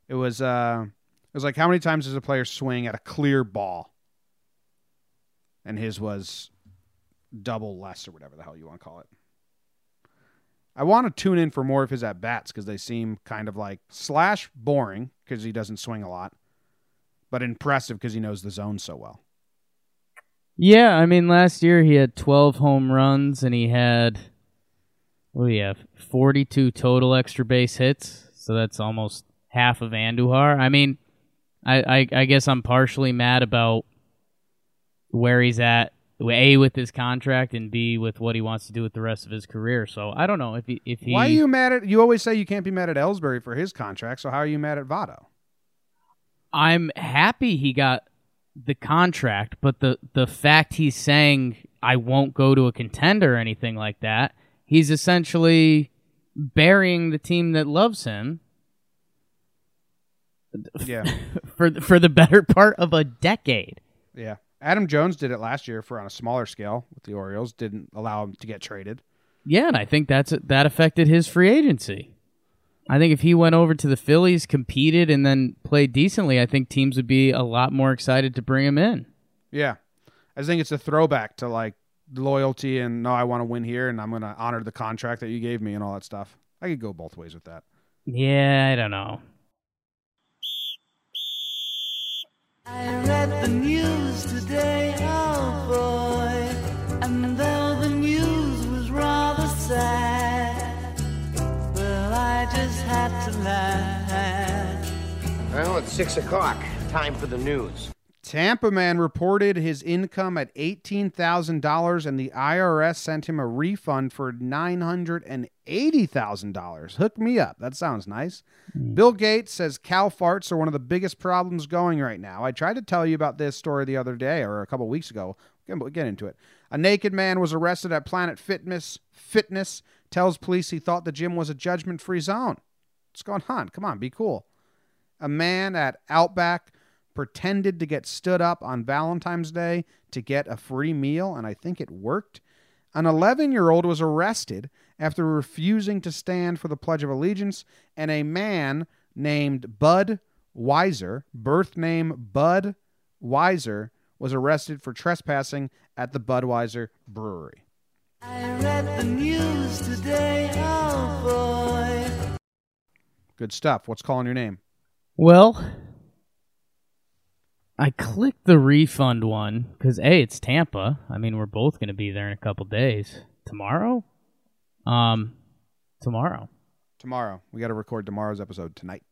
It was uh, it was like how many times does a player swing at a clear ball? And his was double less or whatever the hell you want to call it. I want to tune in for more of his at bats because they seem kind of like slash boring because he doesn't swing a lot, but impressive because he knows the zone so well. Yeah, I mean, last year he had 12 home runs and he had, what do you have, 42 total extra base hits. So that's almost half of Andujar. I mean, I, I, I guess I'm partially mad about where he's at a with his contract and b with what he wants to do with the rest of his career. So I don't know if he if he. Why are you mad at? You always say you can't be mad at Ellsbury for his contract. So how are you mad at Votto? I'm happy he got the contract, but the the fact he's saying I won't go to a contender or anything like that, he's essentially burying the team that loves him Yeah, for for the better part of a decade. yeah. Adam Jones did it last year for on a smaller scale with the Orioles. Didn't allow him to get traded. Yeah, and I think that's that affected his free agency. I think if he went over to the Phillies, competed, and then played decently, I think teams would be a lot more excited to bring him in. Yeah, I think it's a throwback to like loyalty and no, I want to win here and I'm going to honor the contract that you gave me and all that stuff. I could go both ways with that. Yeah, I don't know. I read the news today, oh boy, and though the news was rather sad, well, I just had to laugh. Well, it's six o'clock. Time for the news. Tampa man reported his income at $18,000 and the IRS sent him a refund for $980,000. Hook me up. That sounds nice. Hmm. Bill Gates says cow farts are one of the biggest problems going right now. I tried to tell you about this story the other day or a couple weeks ago. We'll get into it. A naked man was arrested at Planet Fitness. Fitness tells police he thought the gym was a judgment-free zone. What's going on? Come on, be cool. A man at Outback pretended to get stood up on Valentine's Day to get a free meal, and I think it worked. An 11 year old was arrested after refusing to stand for the Pledge of Allegiance, and a man named Bud Weiser, birth name Bud Weiser, was arrested for trespassing at the Budweiser Brewery. I read the news today, oh boy. Good stuff. What's calling your name? Well, I clicked the refund one because a it's Tampa. I mean, we're both going to be there in a couple days. Tomorrow, um, tomorrow, Tomorrow. We got to record tomorrow's episode tonight.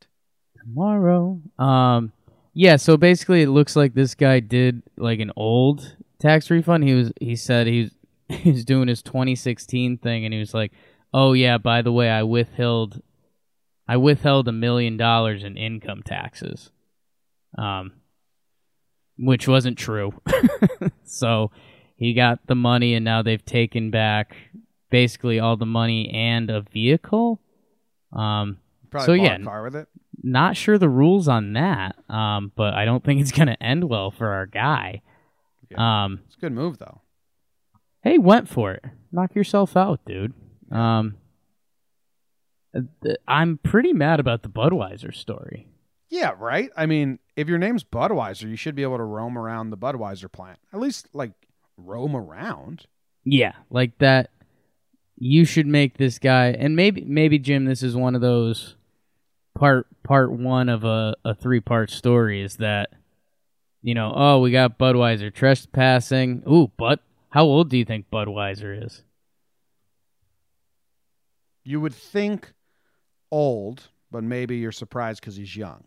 tomorrow. Um, yeah. So basically, it looks like this guy did like an old tax refund. He was he said he was he was doing his 2016 thing, and he was like, "Oh yeah, by the way, I withheld I withheld a million dollars in income taxes." Um, which wasn't true. so he got the money, and now they've taken back basically all the money and a vehicle. Um, Probably so yeah, a car with it. not sure the rules on that. Um, but I don't think it's gonna end well for our guy. Um, It's a good move, though. hey, went for it. Knock yourself out, dude. Um, th- I'm pretty mad about the Budweiser story. Yeah, right. I mean, if your name's Budweiser, you should be able to roam around the Budweiser plant. At least, like, roam around. Yeah, like that. You should make this guy, and maybe maybe Jim, this is one of those part part one of a, a three part story. Is that you know? Oh, we got Budweiser trespassing. Ooh, but how old do you think Budweiser is? You would think old, but maybe you're surprised because he's young.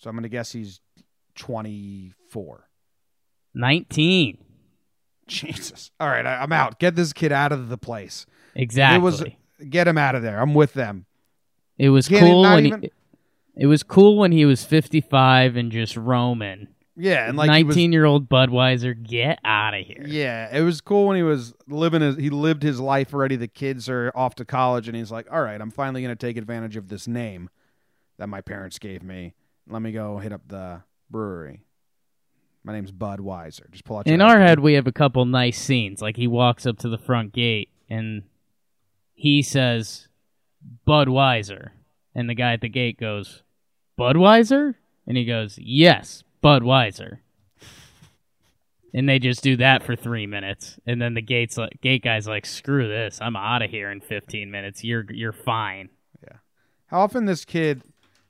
So I'm going to guess he's 24. Nineteen. Jesus. All right, I, I'm out. Get this kid out of the place. Exactly. It was get him out of there. I'm with them. It was cool when even- he, it was cool when he was 55 and just roaming. Yeah, and like he was- 19 year old Budweiser, get out of here. Yeah, it was cool when he was living his he lived his life already. The kids are off to college and he's like, "All right, I'm finally going to take advantage of this name that my parents gave me. Let me go hit up the brewery. My name's Bud Weiser. Just pull out your In our head, we have a couple nice scenes. Like he walks up to the front gate and he says, Budweiser. And the guy at the gate goes, Budweiser? And he goes, Yes, Budweiser. And they just do that for three minutes, and then the gates like, gate guy's like, "Screw this! I'm out of here in 15 minutes. You're you're fine." Yeah. How often this kid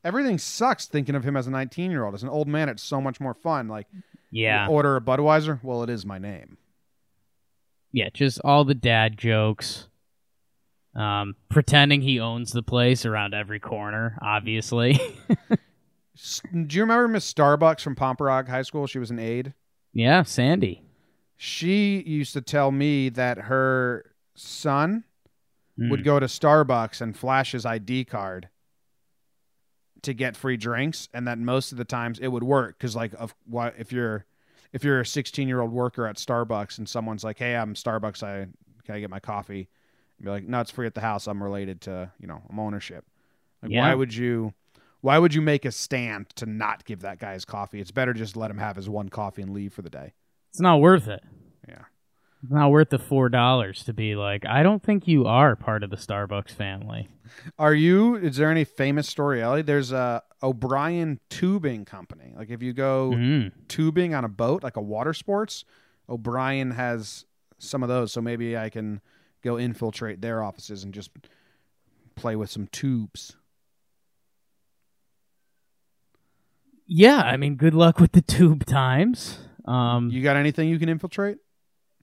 everything sucks thinking of him as a 19-year-old. As an old man, it's so much more fun. Like Yeah, order a Budweiser? Well, it is my name. yeah, just all the dad jokes. Um, pretending he owns the place around every corner, obviously. Do you remember Miss Starbucks from Pomperaug High School? She was an aide. Yeah, Sandy. She used to tell me that her son Hmm. would go to Starbucks and flash his ID card to get free drinks, and that most of the times it would work because, like, of what if you're if you're a 16 year old worker at Starbucks and someone's like, "Hey, I'm Starbucks. I can I get my coffee?" And be like, "No, it's free at the house. I'm related to you know I'm ownership." Like, Yeah. why would you? Why would you make a stand to not give that guy his coffee? It's better just let him have his one coffee and leave for the day. It's not worth it. Yeah. It's not worth the four dollars to be like, I don't think you are part of the Starbucks family. Are you? Is there any famous story, Ellie? There's a O'Brien Tubing Company. Like if you go Mm. tubing on a boat, like a water sports, O'Brien has some of those. So maybe I can go infiltrate their offices and just play with some tubes. Yeah, I mean, good luck with the tube times. Um, You got anything you can infiltrate?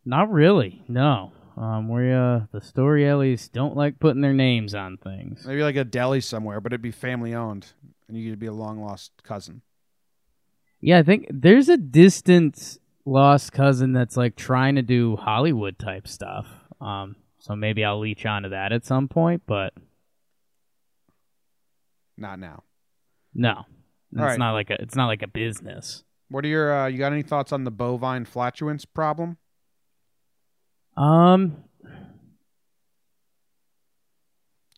Not really. No. Um, we uh, the story Ellies don't like putting their names on things. Maybe like a deli somewhere, but it'd be family owned, and you'd be a long lost cousin. Yeah, I think there's a distant lost cousin that's like trying to do Hollywood type stuff. Um, so maybe I'll leech onto that at some point, but Not now. no, it's right. not like a it's not like a business. What are your? Uh, you got any thoughts on the bovine flatulence problem? Um,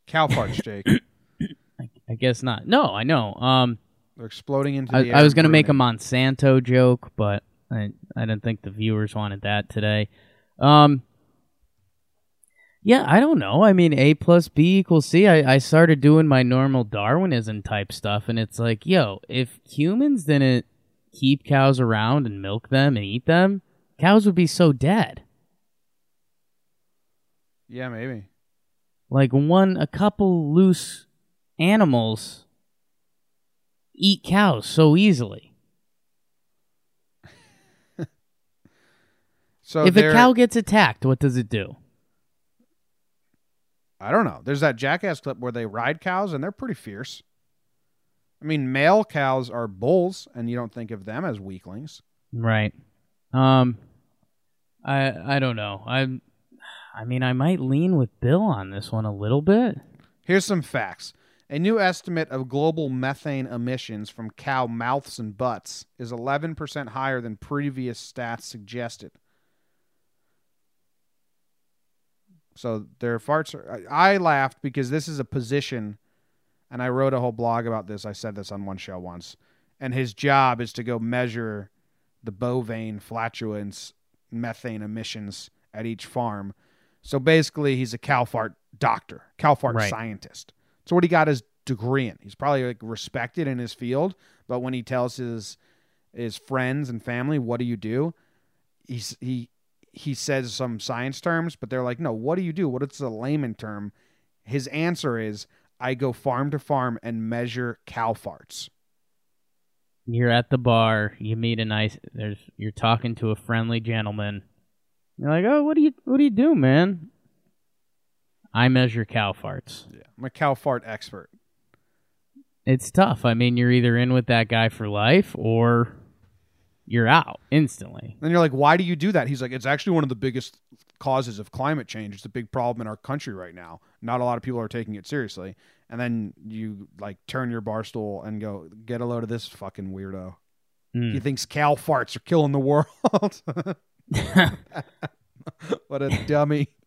Cow farts, Jake. I, I guess not. No, I know. Um, They're exploding into I, the air. I was gonna make a Monsanto joke, but I I didn't think the viewers wanted that today. Um, yeah, I don't know. I mean, A plus B equals C. I, I started doing my normal Darwinism type stuff, and it's like, yo, if humans didn't keep cows around and milk them and eat them, cows would be so dead. Yeah, maybe. Like one, a couple loose animals eat cows so easily. So if a cow gets attacked, what does it do? I don't know. There's that jackass clip where they ride cows and they're pretty fierce. I mean, male cows are bulls, and you don't think of them as weaklings. Right. Um I I don't know. I I mean I might lean with Bill on this one a little bit. Here's some facts. A new estimate of global methane emissions from cow mouths and butts is 11% higher than previous stats suggested. So their farts are. I I laughed because this is a position, and I wrote a whole blog about this. I said this on one show once. And his job is to go measure the bovine flatulence methane emissions at each farm. So basically, he's a cow fart doctor, cow fart Right. scientist. So what he got his degree in. He's probably like respected in his field, but when he tells his his friends and family, "What do you do?" He's he he says some science terms, but they're like, "No, what do you do? What is a layman term?" His answer is, "I go farm to farm and measure cow farts." You're at the bar, you meet a nice there's you're talking to a friendly gentleman. You're like, "Oh, what do you what do you do, man?" I measure cow farts. Yeah, I'm a cow fart expert. It's tough. I mean, you're either in with that guy for life or you're out instantly. Then you're like, "Why do you do that?" He's like, "It's actually one of the biggest causes of climate change. It's a big problem in our country right now. Not a lot of people are taking it seriously." And then you like turn your bar stool and go, "Get a load of this fucking weirdo." Mm. He thinks cow farts are killing the world. what a dummy.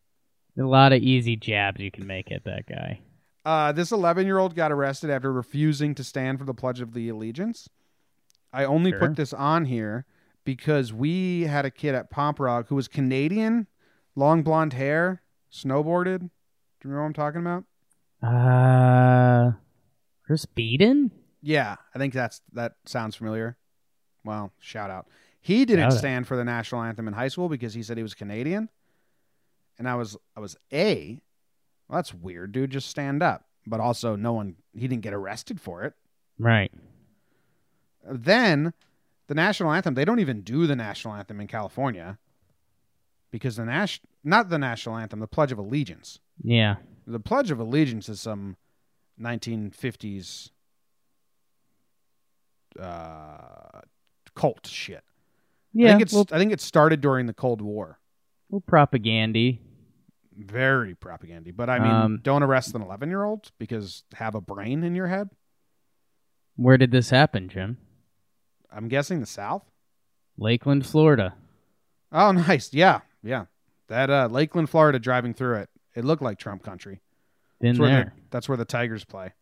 A lot of easy jabs you can make at that guy. Uh, this 11 year old got arrested after refusing to stand for the Pledge of the Allegiance. I only Sure. put this on here because we had a kid at Pomperaug who was Canadian, long blonde hair, snowboarded. Do you remember what I'm talking about? Uh, Chris Beeden? Yeah, I think that's that sounds familiar. Well, shout out. He didn't stand for the national anthem in high school because he said he was Canadian. And I was I was A. Well, that's weird, dude. Just stand up. But also no one he didn't get arrested for it. Right. Then the national anthem, they don't even do the national anthem in California because the nas- not the national anthem, the Pledge of Allegiance. Yeah. The Pledge of Allegiance is some 1950s uh, cult shit. Yeah, I think it's well, I think it started during the Cold War. well, propagandy. Very propagandy. But I mean, Um, don't arrest an 11 year old because have a brain in your head. Where did this happen, Jim? I'm guessing the South. Lakeland, Florida. Oh, nice. Yeah, yeah. That uh, Lakeland, Florida, driving through it, it looked like Trump country. Been That's where the, there. that's where the Tigers play.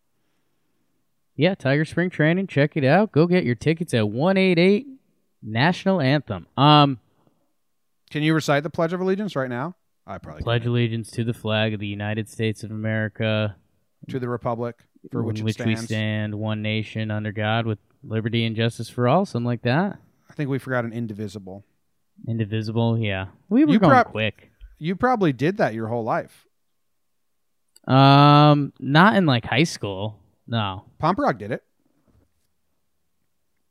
Yeah, Tiger Spring Training. Check it out. Go get your tickets at one eight eight National Anthem. Um, Can you recite the Pledge of Allegiance right now? I probably pledge can. allegiance to the flag of the United States of America, to the Republic for which in it which we stands. stand, one nation under God, with liberty and justice for all. Something like that. I think we forgot an indivisible. Indivisible. Yeah, we were You going prob- quick. You probably did that your whole life. Um, not in like high school. No, Pump Rock did it.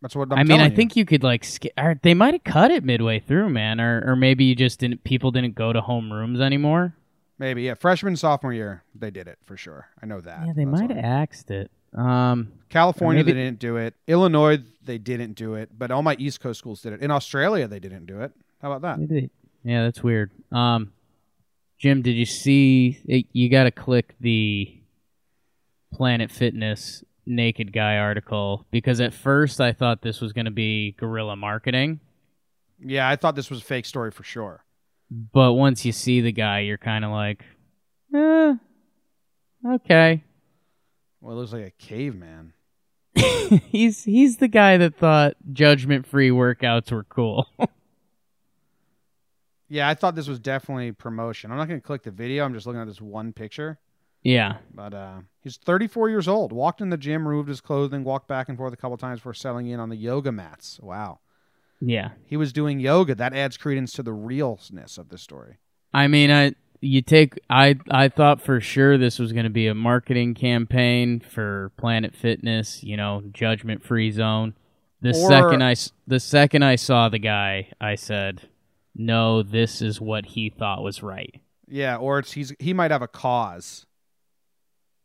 That's what I'm i mean, I you. think you could like sk- they might have cut it midway through, man, or or maybe you just didn't. People didn't go to home rooms anymore. maybe yeah. Freshman sophomore year, they did it for sure. I know that. Yeah, they That's might have axed it. Um, California, maybe- they didn't do it. Illinois, they didn't do it. But all my East Coast schools did it. In Australia, they didn't do it. How about that? maybe they- yeah, that's weird. Um, Jim, did you see? It, you got to click the Planet Fitness naked guy article because at first I thought this was going to be guerrilla marketing, Yeah, I thought this was a fake story for sure. but once you see the guy, you're kind of like, eh, okay. Well, it looks like a caveman. he's he's the guy that thought judgment free workouts were cool. Yeah, I thought this was definitely promotion. I'm not going to click the video. I'm just looking at this one picture. Yeah. But uh, he's 34 years old. Walked in the gym, removed his clothing, walked back and forth a couple times before settling in on the yoga mats. Wow. Yeah. He was doing yoga. That adds credence to the realness of the story. I mean, I you take I I thought for sure this was going to be a marketing campaign for Planet Fitness, you know, judgment free zone. The Or- second I the second I saw the guy, I said, "No, this is what he thought was right." Yeah, or it's he's he might have a cause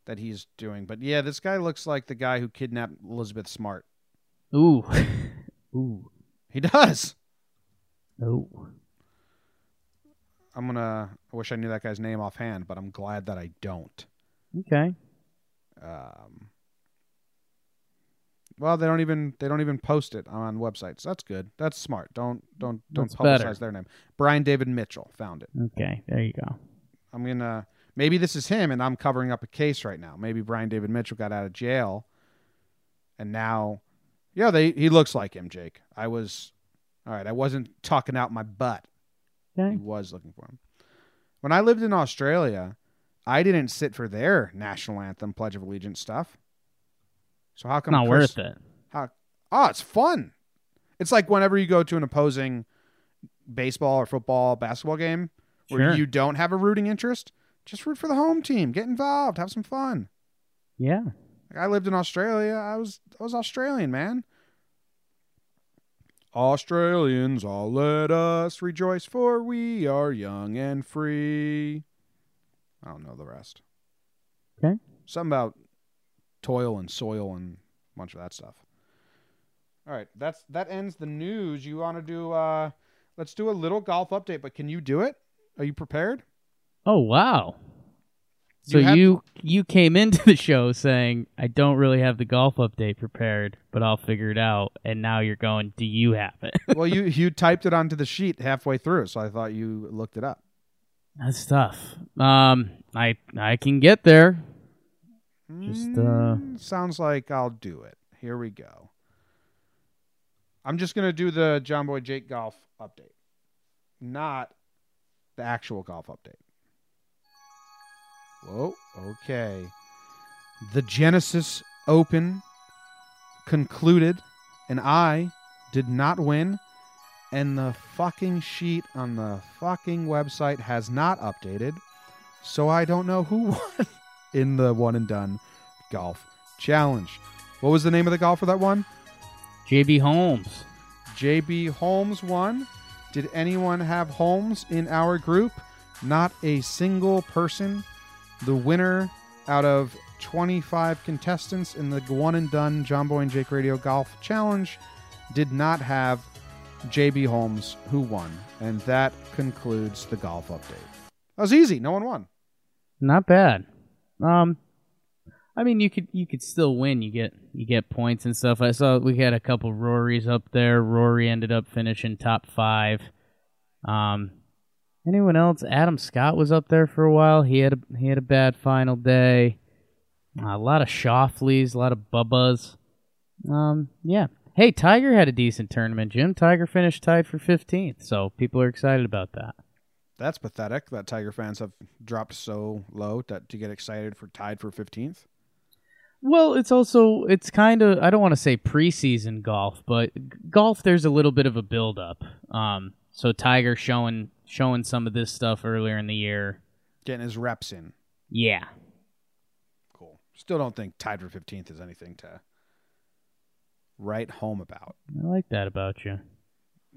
that he's doing. But yeah, this guy looks like the guy who kidnapped Elizabeth Smart. Ooh. Ooh. He does. Ooh. I'm gonna. I wish I knew that guy's name offhand, but I'm glad that I don't. Okay. Um, well, they don't even they don't even post it on websites. That's good. That's smart. Don't don't don't That's publicize better. their name. Brian David Mitchell found it. Okay. There you go. I'm gonna maybe this is him, and I'm covering up a case right now. Maybe Brian David Mitchell got out of jail, and now, yeah, they he looks like him. Jake, I was all right. I wasn't talking out my butt. He was looking for him. When I lived in Australia, I didn't sit for their national anthem, Pledge of Allegiance stuff. So how It's come not Chris- worth it. How? Oh, it's fun. It's like whenever you go to an opposing baseball or football, basketball game where Sure. you don't have a rooting interest, just root for the home team. Get involved. Have some fun. Yeah. Like I lived in Australia. I was I was Australian, man. Australians, all let us rejoice, for we are young and free. I don't know the rest. Okay. Something about toil and soil and a bunch of that stuff. All right, that's that ends the news. You want to do? uh Let's do a little golf update, but can you do it? Are you prepared? Oh wow. So You you have- you, came into the show saying I don't really have the golf update prepared, but I'll figure it out. And now you're going, do you have it? well, you you typed it onto the sheet halfway through, so I thought you looked it up. That's tough. Um, I I can get there. Just uh, Mm, sounds like I'll do it. Here we go. I'm just gonna do the John Boy Jake golf update, not the actual golf update. Whoa. Okay. The Genesis Open concluded, and I did not win. And the fucking sheet on the fucking website has not updated, so I don't know who won in the one and done golf challenge. What was the name of the golfer that won? JB Holmes. JB Holmes won. Did anyone have Holmes in our group? Not a single person. The winner out of 25 contestants in the one and done John Boy and Jake Radio Golf Challenge did not have JB Holmes, who won. And that concludes the golf update. That was easy. No one won. Not bad. Um, I mean, you could you could still win. You get you get points and stuff. I saw we had a couple Rorys up there. Rory ended up finishing top five. Um, anyone else? Adam Scott was up there for a while. He had a he had a bad final day. a lot of Schauffeles, a lot of Bubbas. Um, yeah. Hey, Tiger had a decent tournament. Jim Tiger finished tied for fifteenth, so people are excited about that. That's pathetic that Tiger fans have dropped so low that to get excited for tied for 15th. Well, it's also it's kind of I don't want to say preseason golf, but golf there's a little bit of a build up. Um, so Tiger showing showing some of this stuff earlier in the year. Getting his reps in. Yeah. Cool. Still don't think tied for 15th is anything to write home about. I like that about you.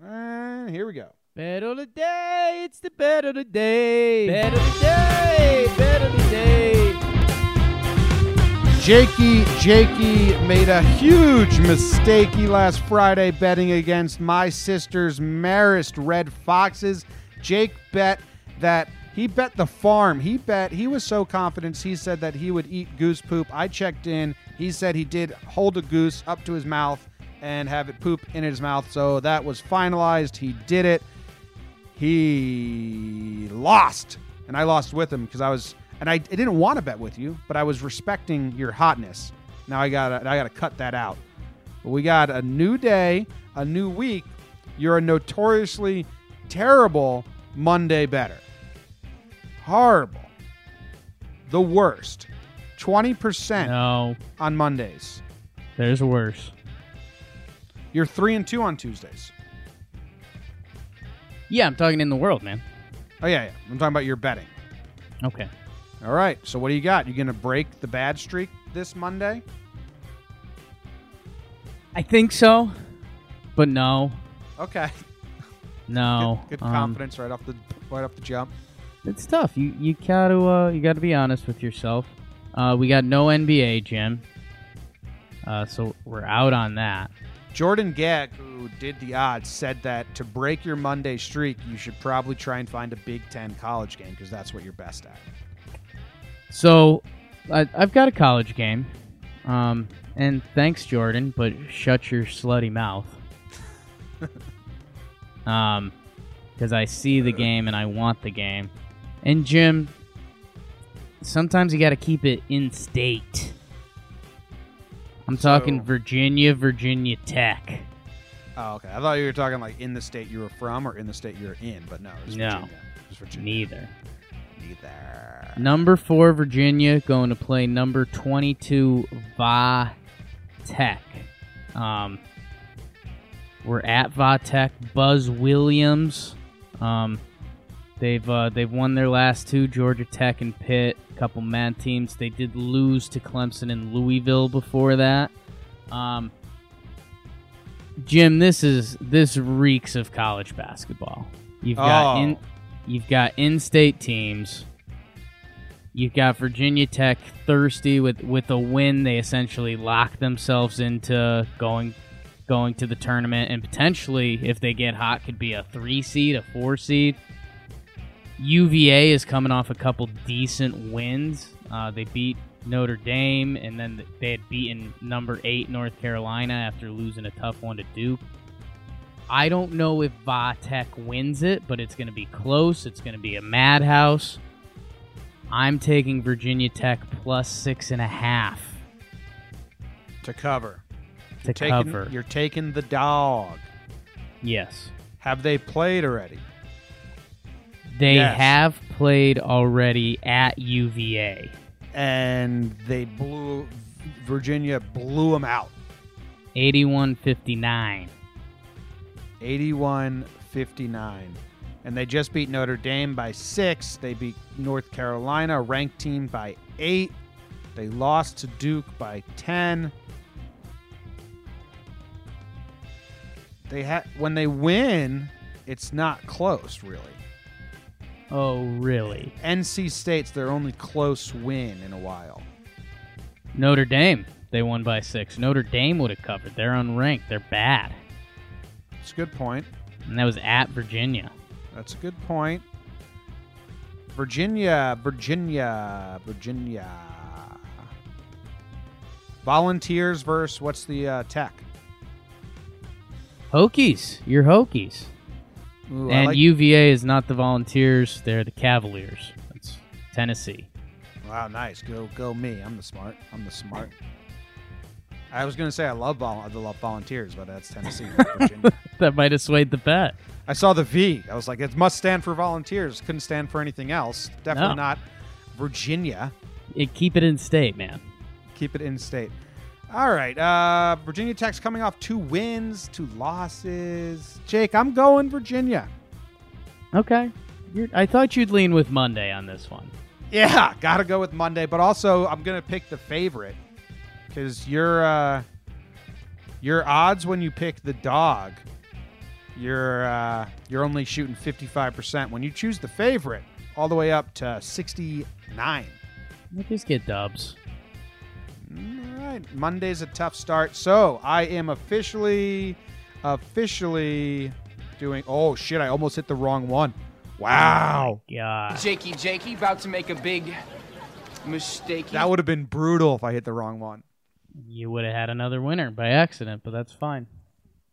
Uh, here we go. Bet of the day, it's the bet of the day. Bet of the day, bet of the day. Jakey, Jakey made a huge mistake last Friday betting against my sister's Marist Red Foxes. Jake bet that he bet the farm. He bet he was so confident. He said that he would eat goose poop. I checked in. He said he did hold a goose up to his mouth and have it poop in his mouth. So that was finalized. He did it. He lost, and I lost with him because I was and I, I didn't want to bet with you, but I was respecting your hotness. Now I got I got to cut that out. But we got a new day, a new week. You're a notoriously terrible Monday better. Horrible. The worst. 20% No, on Mondays. there's worse. You're 3 and 2 on Tuesdays. Yeah, I'm talking in the world, man. Oh yeah, yeah. I'm talking about your betting. Okay. All right. So what do you got? You going to break the bad streak this Monday? I think so, but no, Okay. no. Good, good Um, confidence right off the right off the jump. It's tough. You you gotta uh, you gotta be honest with yourself. Uh, we got no NBA, Jim. Uh, so we're out on that. Jordan Gag, who did the odds, said that to break your Monday streak, you should probably try and find a Big Ten college game because that's what you're best at. So I, I've got a college game. Um, and thanks, Jordan, but shut your slutty mouth. um, because I see the game and I want the game. And Jim, sometimes you got to keep it in state. I'm talking So- Virginia, Virginia Tech. Oh, okay. I thought you were talking like in the state you were from or in the state you're in, but no, it was No. Virginia. It was Virginia. Neither. Neither. Number four, Virginia, going to play number 22, Va Tech. Um, we're at Va Tech. Buzz Williams. Um, they've uh, they've won their last two, Georgia Tech and Pitt. A couple mad teams. They did lose to Clemson and Louisville before that. Um, Jim, this is this reeks of college basketball. You've got Oh. in, you've got in-state teams. You've got Virginia Tech thirsty with with a win. They essentially lock themselves into going going to the tournament, and potentially, if they get hot, could be a three seed, a four seed. UVA is coming off a couple decent wins. Uh, they beat Notre Dame, and then they had beaten number eight North Carolina after losing a tough one to Duke. I don't know if Va Tech wins it, but it's going to be close. It's going to be a madhouse. I'm taking Virginia Tech plus six and a half To cover. To You're taking, cover. You're taking the dog. Yes. Have they played already? They Yes. have played already at UVA. And they blew Virginia blew them out. 81 59. 81 59. And they just beat Notre Dame by six. They beat North Carolina, ranked team, by eight. They lost to Duke by 10. They had when they win, it's not close, really. Oh, really? NC State's their only close win in a while. Notre Dame. They won by six. Notre Dame would have covered. They're unranked. They're bad. It's a good point. And that was at Virginia. That's a good point. Virginia, Virginia, Virginia. Volunteers versus what's the uh, tech? Hokies. You're Hokies. Ooh, and like- UVA is not the Volunteers. They're the Cavaliers. It's Tennessee. Wow, nice. Go, go me. I'm the smart. I'm the smart. I was gonna say I love vol- I love volunteers, but that's Tennessee, Virginia. That might have swayed the bet. I saw the V. I was like, it must stand for volunteers. Couldn't stand for anything else. Definitely No. not Virginia. It, keep it in state, man. Keep it in state. All right. Uh, Virginia Tech's coming off two wins, two losses. Jake, I'm going Virginia. Okay. You're, I thought you'd lean with Monday on this one. Yeah, gotta go with Monday, but also I'm gonna pick the favorite because your uh, your odds when you pick the dog, you're uh, you're only shooting 55 percent. When you choose the favorite, all the way up to 69. We'll just get dubs. All right, Monday's a tough start, so I am officially officially doing. Oh shit! I almost hit the wrong one. Wow. Yeah. Jakey, Jakey, about to make a big mistake. That would have been brutal if I hit the wrong one. You would have had another winner by accident, but that's fine.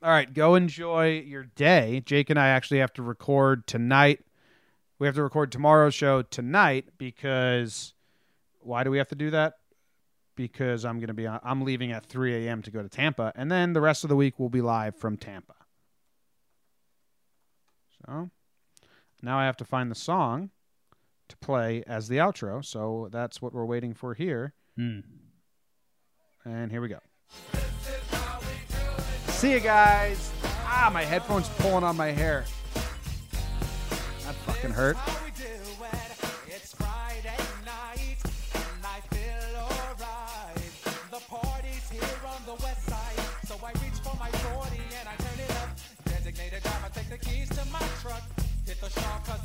All right, go enjoy your day. Jake and I actually have to record tonight. We have to record tomorrow's show tonight because why do we have to do that? Because I'm going to be on, I'm leaving at 3 a.m. to go to Tampa, and then the rest of the week we'll be live from Tampa. So now I have to find the song to play as the outro. So that's what we're waiting for here. Hmm. And here we go. See you guys. Ah, my headphones pulling on my hair. That fucking hurt.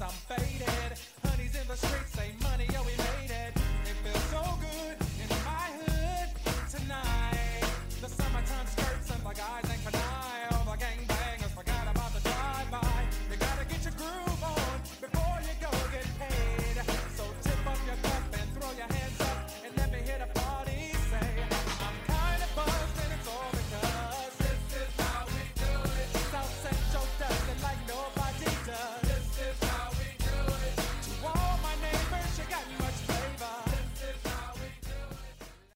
cause I'm faded. Honey's in the streets.